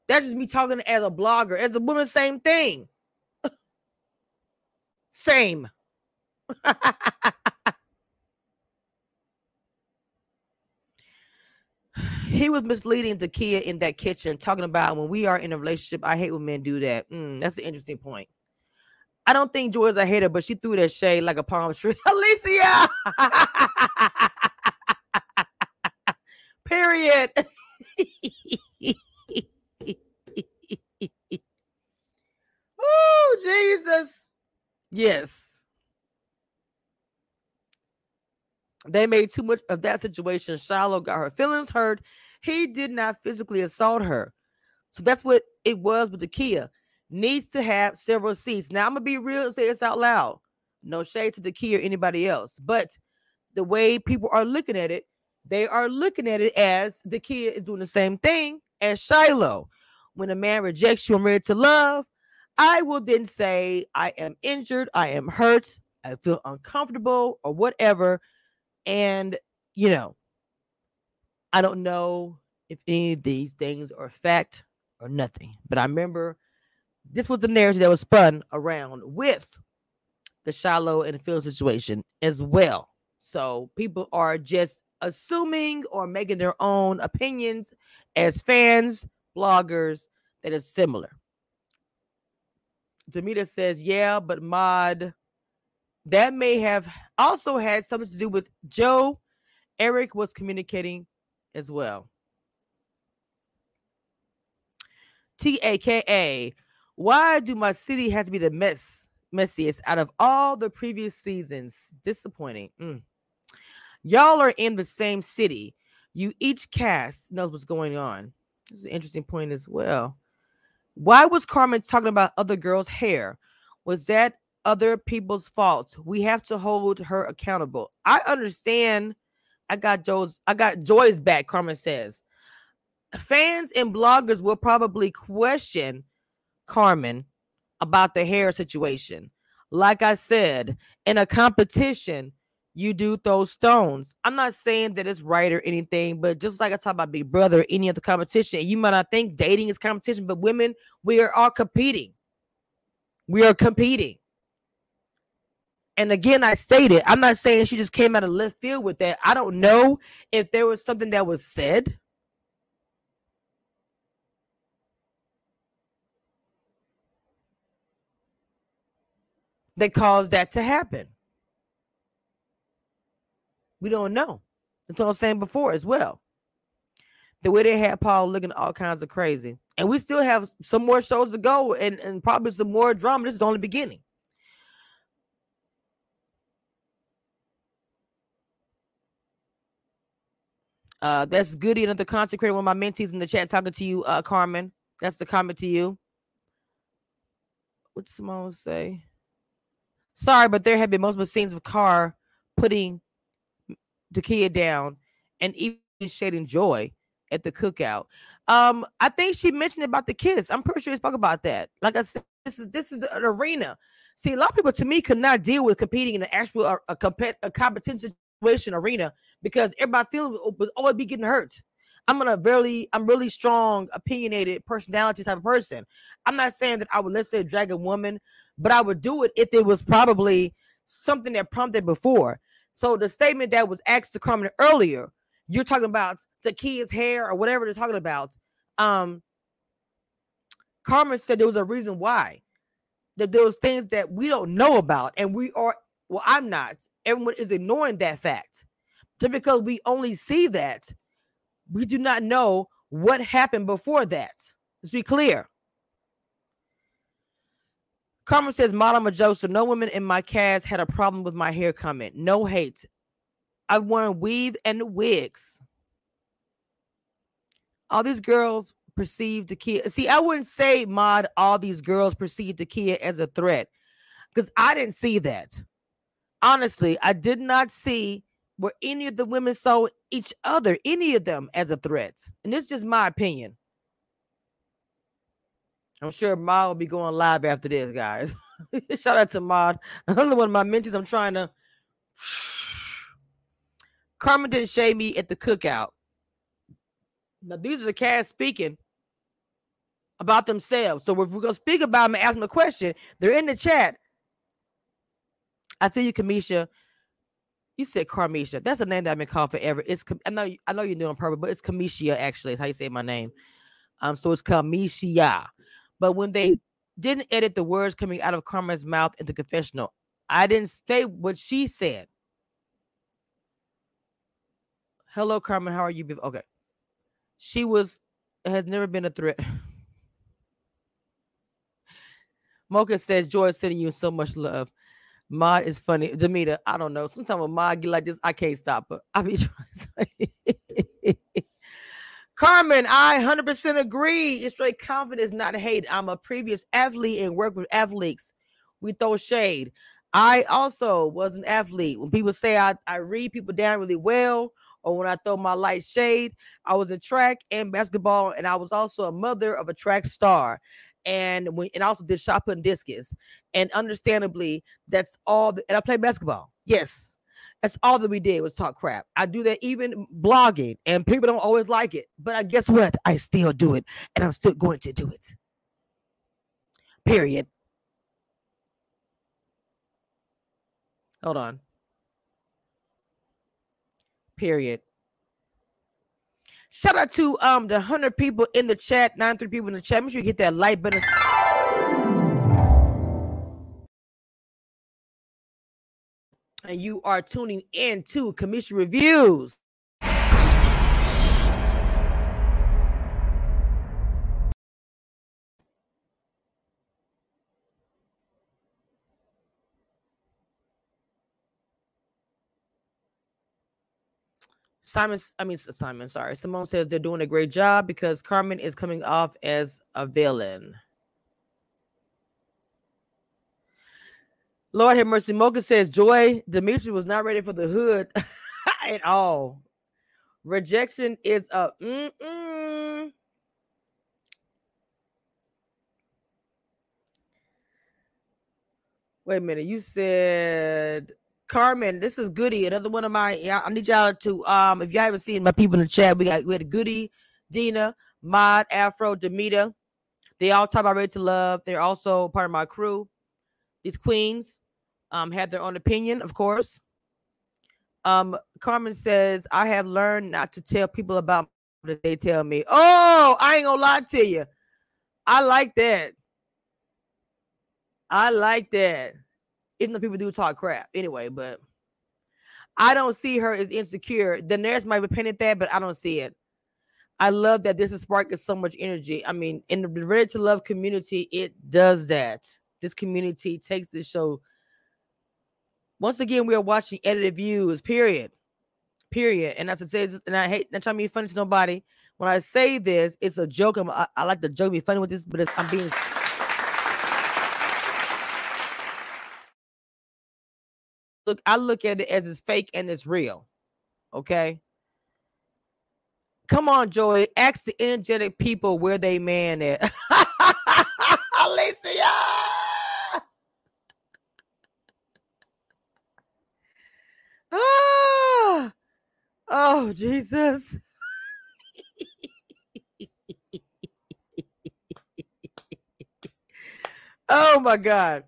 That's just me talking as a blogger. As a woman, same thing. *laughs* same. *laughs* he was misleading Dakia in that kitchen, talking about when we are in a relationship. I hate when men do that. Mm, that's an interesting point. I don't think Joi is a hater, but she threw that shade like a palm tree. *laughs* Alicia! *laughs* Period. *laughs* oh, Jesus. Yes. They made too much of that situation. Shiloh got her feelings hurt. He did not physically assault her. So that's what it was with Dakia needs to have several seats. Now I'm gonna be real and say this out loud. No shade to Dakia or anybody else, but the way people are looking at it, they are looking at it as Dakia is doing the same thing as Shiloh. When a man rejects you and ready to love, I will then say, I am injured, I am hurt, I feel uncomfortable, or whatever. And, you know, I don't know if any of these things are fact or nothing, but I remember this was the narrative that was spun around with the Shiloh and Phil situation as well. So people are just assuming or making their own opinions as fans, bloggers, that is similar. Demita says, yeah, but Mod, that may have also had something to do with Joe. Eric was communicating as well. T A K A why do my city have to be the mess messiest out of all the previous seasons? Disappointing. Mm. Y'all are in the same city. You each cast knows what's going on. This is an interesting point as well. Why was Carmen talking about other girls' hair? Was that other people's fault? We have to hold her accountable. I understand. I got Joe's. I got Joi's back. Carmen says. Fans and bloggers will probably question Carmen about the hair situation. Like I said, in a competition, you do throw stones. I'm not saying that it's right or anything, but just like I talk about Big Brother, any other competition, you might not think dating is competition, but women, we are all competing. We are competing. And again, I stated, I'm not saying she just came out of left field with that. I don't know if there was something that was said that caused that to happen. We don't know. That's what I was saying before as well. The way they had Paul looking all kinds of crazy. And we still have some more shows to go and, and probably some more drama. This is only beginning. Uh, that's Goody, another consecrated one of my mentees in the chat talking to you, uh, Carmen. That's the comment to you. What's Simone say? Sorry, but there have been multiple scenes of Car putting Dakia down and even shading Joi at the cookout. Um, I think she mentioned about the kids. I'm pretty sure she spoke about that. Like I said, this is this is an arena. See, a lot of people to me could not deal with competing in an actual a, a, compet, a competition situation arena because everybody feels would always be getting hurt. I'm gonna really, I'm really strong, opinionated personality type of person. I'm not saying that I would let's say drag a woman but I would do it if it was probably something that prompted before. So the statement that was asked to Carmen earlier, you're talking about Dakia's hair or whatever they're talking about. Um, Carmen said there was a reason why that there was things that we don't know about, and we are well, I'm not. Everyone is ignoring that fact. Just because we only see that, we do not know what happened before that. Let's be clear. Carmen says, Madama Joseph, no women in my cast had a problem with my hair comment. No hate. I've worn weave and wigs. All these girls perceive Dakia. See, I wouldn't say mod all these girls perceived perceive Dakia as a threat because I didn't see that. Honestly, I did not see where any of the women saw each other, any of them, as a threat. And this is just my opinion. I'm sure Ma will be going live after this, guys. *laughs* Shout out to Maud. *laughs* Another one of my mentions I'm trying to. *sighs* Carmen didn't shade me at the cookout. Now, these are the cast speaking about themselves. So if we're gonna speak about them and ask them a question, they're in the chat. I feel you, Cameshia. You said Carmisha. That's a name that I've been called forever. It's I know I know you're doing purpose, but it's Cameshia actually. Is how you say my name. Um, so it's Cameshia. But when they didn't edit the words coming out of Carmen's mouth in the confessional, I didn't say what she said. Hello, Carmen. How are you? Okay. She was has never been a threat. *laughs* Mocha says, Joi is sending you so much love. Mod is funny. Demita, I don't know. Sometimes when Mod get like this, I can't stop her. I be *laughs* trying Carmen, I 100% agree. It's straight confidence, not hate. I'm a previous athlete and work with athletes. We throw shade. I also was an athlete. When people say I, I read people down really well, or when I throw my light shade, I was a track and basketball, and I was also a mother of a track star and we and also did shot put and discus. And understandably, that's all. The, and I played basketball. Yes, that's all that we did was talk crap. I do that even blogging, and people don't always like it. But I guess what? I still do it, and I'm still going to do it. Period. Hold on. Period. Shout out to um the hundred people in the chat, nine three people in the chat. Make sure you hit that like button. And you are tuning in to Cameshia Reviews. Simon, I mean Simon, sorry. Simone says they're doing a great job because Carmen is coming off as a villain. Lord have mercy. Mocha says Joi Dimitri was not ready for the hood *laughs* at all. Rejection is a mm-mm. Wait a minute. You said Carmen, this is Goody, another one of my. I need y'all to um, if y'all haven't seen my people in the chat, we got we had Goody, Dina, Mod, Afro, Demita. They all talk about Ready to Love. They're also part of my crew. These queens um have their own opinion, of course. Um, Carmen says, I have learned not to tell people about that they tell me. Oh, I ain't gonna lie to you. I like that. I like that even though people do talk crap anyway, but I don't see her as insecure. The nurse might be painted that, but I don't see it. I love that this is sparking so much energy. I mean, in the Ready to Love community, it does that. This community takes this show. Once again, we are watching edited views, period. Period. And as I say, and I hate not trying to be funny to nobody. When I say this, it's a joke. I'm, I, I like to joke, be funny with this, but I'm being look, I look at it as it's fake and it's real. Okay. Come on, Joey. Ask the energetic people where they man at. *laughs* Alicia. Ah. Oh, Jesus. *laughs* oh my God.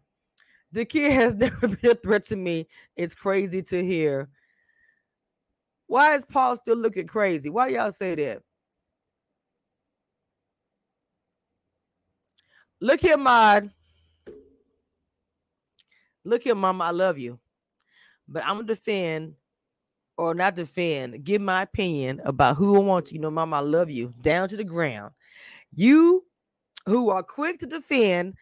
The kid has *laughs* never been a threat to me. It's crazy to hear. Why is Paul still looking crazy? Why y'all say that? Look here, Mod. Look here, Mama. I love you. But I'm gonna defend or not defend, give my opinion about who I want you. You know, Mama, I love you down to the ground. You who are quick to defend,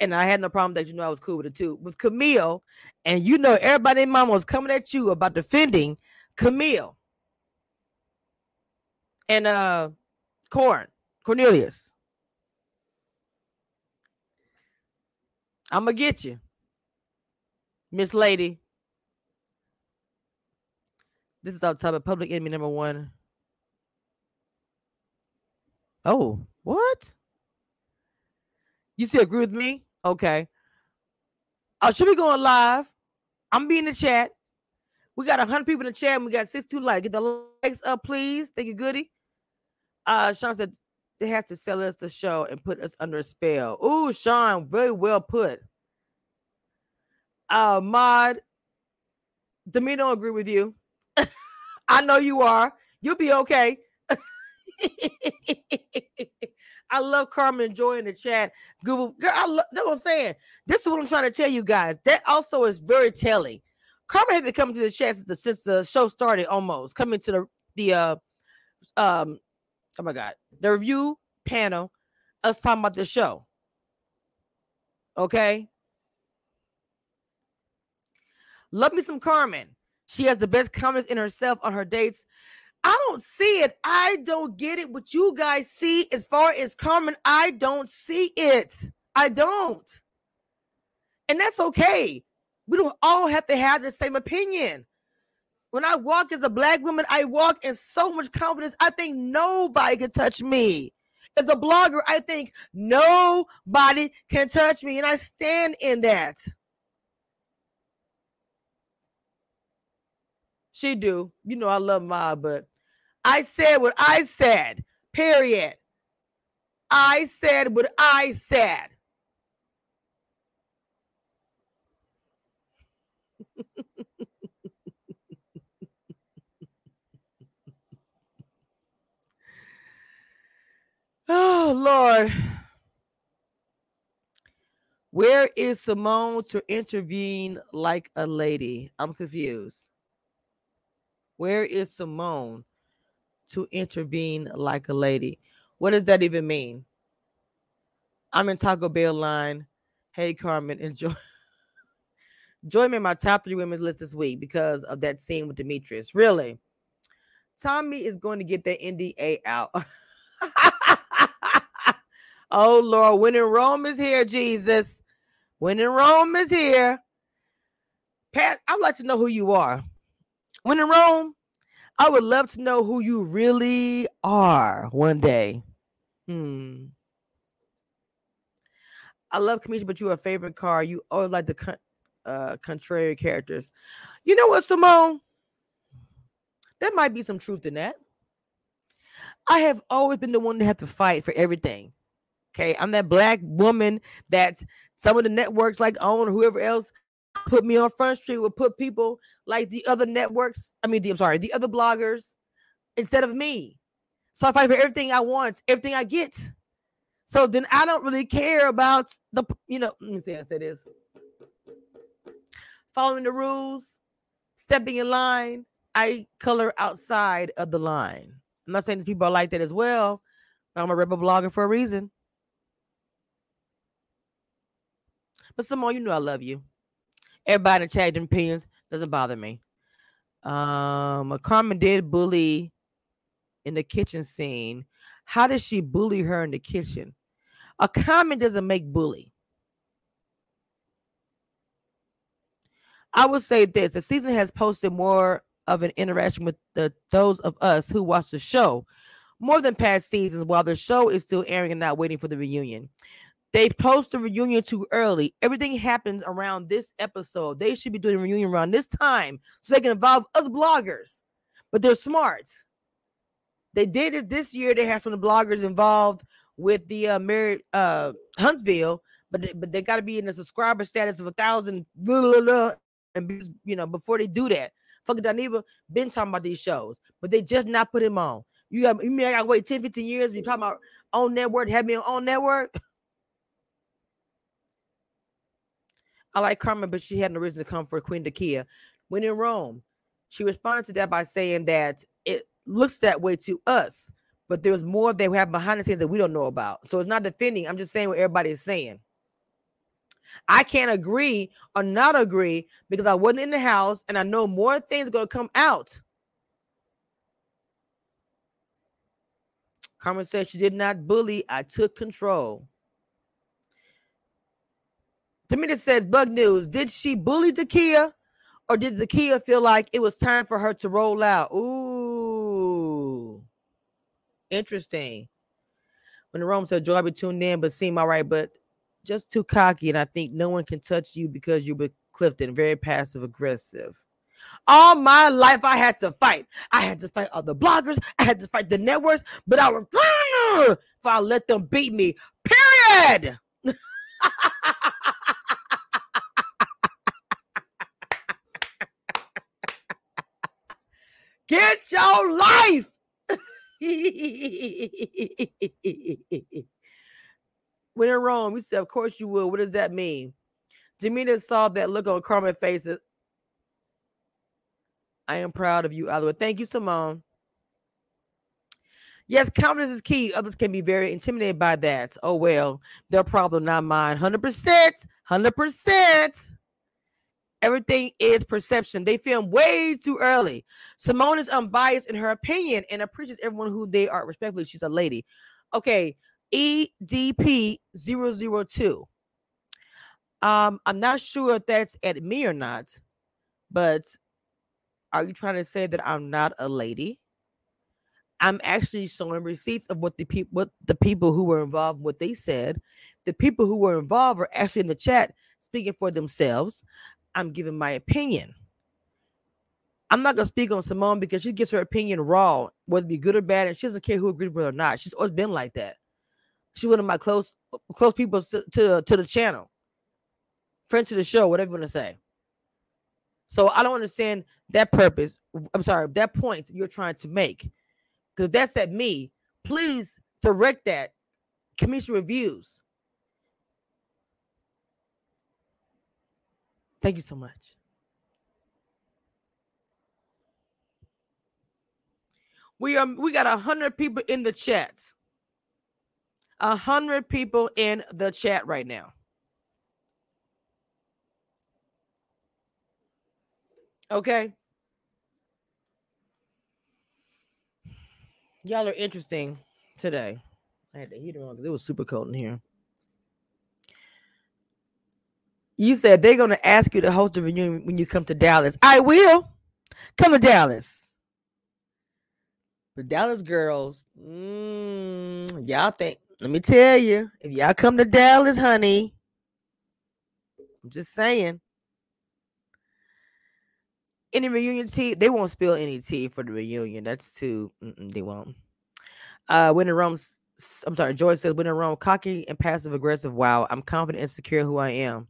and I had no problem that you know I was cool with it too, with Camille, and you know everybody mama was coming at you about defending Camille and uh Corn Cornelius. I'm gonna get you, Miss Lady. This is our topic. Public enemy number one. Oh, what? You still agree with me? Okay. Uh, should be going live? I'm being in the chat. We got 100 people in the chat and we got 62 likes. Get the likes up, please. Thank you, Goody. Uh, Sean said they have to sell us the show and put us under a spell. Ooh, Sean, very well put. Uh, Mod, Domino agree with you. *laughs* I know you are. You'll be okay. *laughs* I love Carmen Joi in the chat. Google, girl, I love that's what I'm saying. This is what I'm trying to tell you guys. That also is very telling. Carmen had been coming to the chat since the, since the show started almost, coming to the the uh um oh my god, the review panel, us talking about the show. Okay. Love me some Carmen. She has the best comments in herself on her dates. I don't see it. I don't get it. What you guys see as far as Carmen, I don't see it. I don't. And that's okay. We don't all have to have the same opinion. When I walk as a black woman, I walk in so much confidence. I think nobody can touch me. As a blogger, I think nobody can touch me. And I stand in that. She do. You know I love Ma, but I said what I said. Period. I said what I said. *laughs* oh Lord. Where is Simone to intervene like a lady? I'm confused. Where is Simone to intervene like a lady? What does that even mean? I'm in Taco Bell line. Hey, Carmen, enjoy. *laughs* Join me in my top three women's list this week because of that scene with Demetrius. Really? Tommy is going to get that NDA out. *laughs* oh, Lord. When in Rome is here, Jesus. When in Rome is here. Pat, I'd like to know who you are. When in Rome, I would love to know who you really are one day. Hmm. I love Cameshia, but you are a favorite car. You always like the con- uh, contrary characters. You know what, Simone? There might be some truth in that. I have always been the one to have to fight for everything. Okay, I'm that black woman that some of the networks like own or whoever else put me on Front Street would put people like the other networks. I mean, the, I'm sorry, the other bloggers instead of me. So I fight for everything I want, everything I get. So then I don't really care about the, you know, let me see, I say this. Following the rules, stepping in line, I color outside of the line. I'm not saying that people are like that as well. I'm a rebel blogger for a reason. But Simone, you know I love you. Everybody in the opinions doesn't bother me. Um, Carmen did bully in the kitchen scene. How does she bully her in the kitchen? A comment doesn't make bully. I would say this: the season has posted more of an interaction with the those of us who watch the show more than past seasons, while the show is still airing and not waiting for the reunion. They post the reunion too early. Everything happens around this episode. They should be doing a reunion around this time so they can involve us bloggers. But they're smart. They did it this year. They had some of the bloggers involved with the uh, Mary uh, Huntsville, but they, but they got to be in the subscriber status of a thousand, blah, blah, blah, and be, you know before they do that. Fucking Dineva been talking about these shows, but they just not put him on. You got you mean I gotta wait 10, 15 years be talking about on network, have me on network? *laughs* I like Carmen, but she had no reason to come for Queen Dakia. When in Rome, she responded to that by saying that it looks that way to us, but there's more they have behind the scenes that we don't know about. So it's not defending. I'm just saying what everybody is saying. I can't agree or not agree because I wasn't in the house and I know more things are going to come out. Carmen said she did not bully. I took control. Tamina says, Bug News, did she bully Dakia or did Dakia feel like it was time for her to roll out? Ooh, interesting. When the Rome said, Joi, be tuned in, but seem all right, but just too cocky. And I think no one can touch you because you were Clifton, very passive aggressive. All my life, I had to fight. I had to fight other bloggers. I had to fight the networks, but I would ah! if I let them beat me. Period. *laughs* Get your life. *laughs* when in Rome, we said, Of course you will. What does that mean? Jamina saw that look on Carmen's face. I am proud of you, Oliver. Thank you, Simone. Yes, confidence is key. Others can be very intimidated by that. Oh, well, their problem, not mine. 100%. 100%. Everything is perception. They film way too early. Simone is unbiased in her opinion and appreciates everyone who they are. Respectfully, she's a lady. Okay, EDP 002. Um, I'm not sure if that's at me or not, but are you trying to say that I'm not a lady? I'm actually showing receipts of what the people what the people who were involved, what they said. The people who were involved are actually in the chat speaking for themselves. I'm giving my opinion. I'm not gonna speak on Simone because she gives her opinion raw, whether it be good or bad, and she doesn't care who agrees with her or not. She's always been like that. She's one of my close close people to, to, to the channel, friends to the show, whatever you want to say. So I don't understand that purpose. I'm sorry, that point you're trying to make, because that's at me. Please direct that. Cameshia reviews. Thank you so much. We are we got a hundred people in the chat. A hundred people in the chat right now. Okay. Y'all are interesting today. I had the heater on because it was super cold in here. You said they're going to ask you to host a reunion when you come to Dallas. I will come to Dallas. The Dallas girls, mm, y'all think, let me tell you, if y'all come to Dallas, honey, I'm just saying. Any reunion tea, they won't spill any tea for the reunion. That's too, they won't. Uh, when in Rome, I'm sorry, Joi says, when in Rome, cocky and passive aggressive. Wow, I'm confident and secure who I am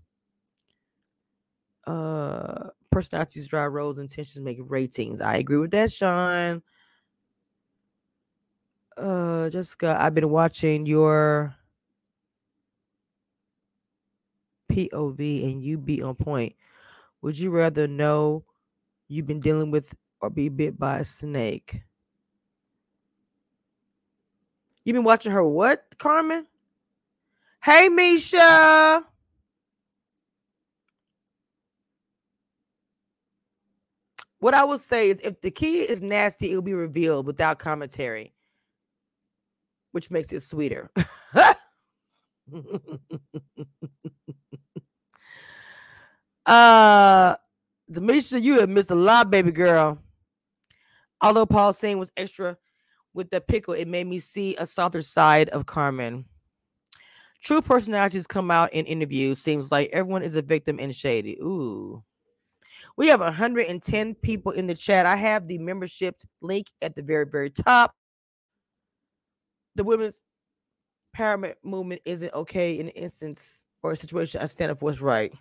uh personalities drive roles intentions make ratings. I agree with that sean uh jessica i've been watching your pov and you be on point. Would you rather know you've been dealing with or be bit by a snake? You've been watching her what carmen? Hey misha What I will say is if the key is nasty, it'll be revealed without commentary, which makes it sweeter. *laughs* uh the Misha, you have missed a lot, baby girl. Although Paul's saying was extra with the pickle, it made me see a softer side of Carmen. True personalities come out in interviews. Seems like everyone is a victim and shady. Ooh. We have 110 people in the chat. I have the membership link at the very, very top. The women's empowerment movement isn't okay in instance or a situation I stand up for what's right.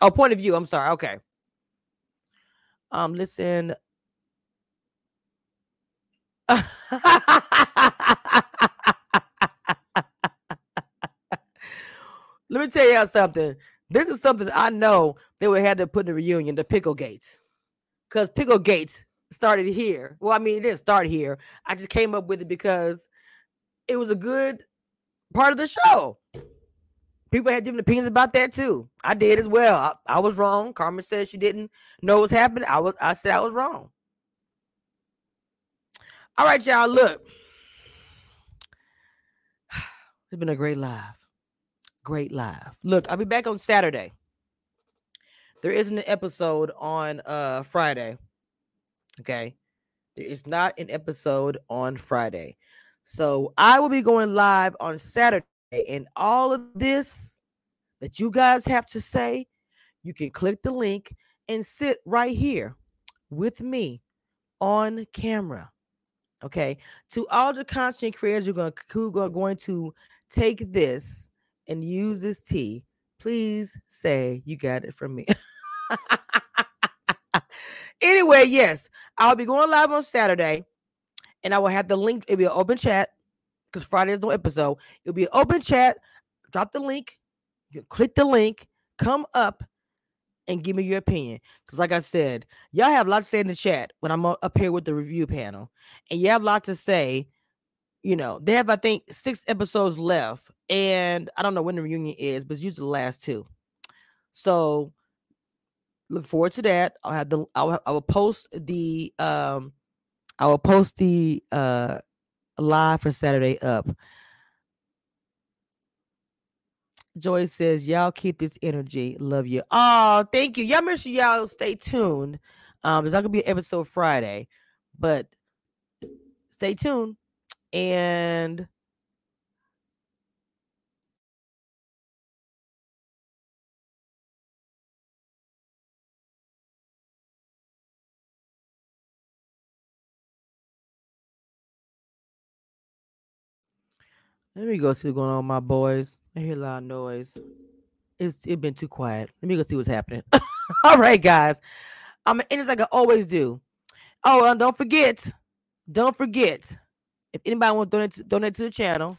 Oh, point of view. I'm sorry. Okay. Um, listen. *laughs* Let me tell y'all something. This is something I know they would have to put in the reunion, the pickle gates. Because pickle gates started here. Well, I mean, it didn't start here. I just came up with it because it was a good part of the show. People had different opinions about that too. I did as well. I, I was wrong. Carmen said she didn't know what's happening. I was I said I was wrong. All right, y'all. Look. *sighs* It's been a great live. Great live. Look, I'll be back on Saturday. There isn't an episode on uh Friday. Okay. There is not an episode on Friday. So I will be going live on Saturday. And all of this that you guys have to say, you can click the link and sit right here with me on camera. Okay. To all the content creators who are going, who are going to take this and use this tea, please say you got it from me. *laughs* anyway, yes, I'll be going live on Saturday and I will have the link. It'll be an open chat because Friday is no episode. It'll be an open chat. Drop the link. You click the link, come up and give me your opinion. Because, like I said, y'all have a lot to say in the chat when I'm up here with the review panel, and you have a lot to say. You know, they have, I think, six episodes left, and I don't know when the reunion is, but it's usually the last two. So, look forward to that. I'll have the I'll, I will post the um I will post the uh live for Saturday up. Joi says, Y'all keep this energy. Love you. Oh, thank you. Y'all make sure y'all stay tuned. Um, there's not gonna be an episode Friday, but stay tuned. And let me go see what's going on, my boys. I hear a lot of noise. It's it been too quiet. Let me go see what's happening. *laughs* All right, guys. I'm gonna end this like I always do. Oh, and don't forget, don't forget, if anybody want to donate to, donate to the channel,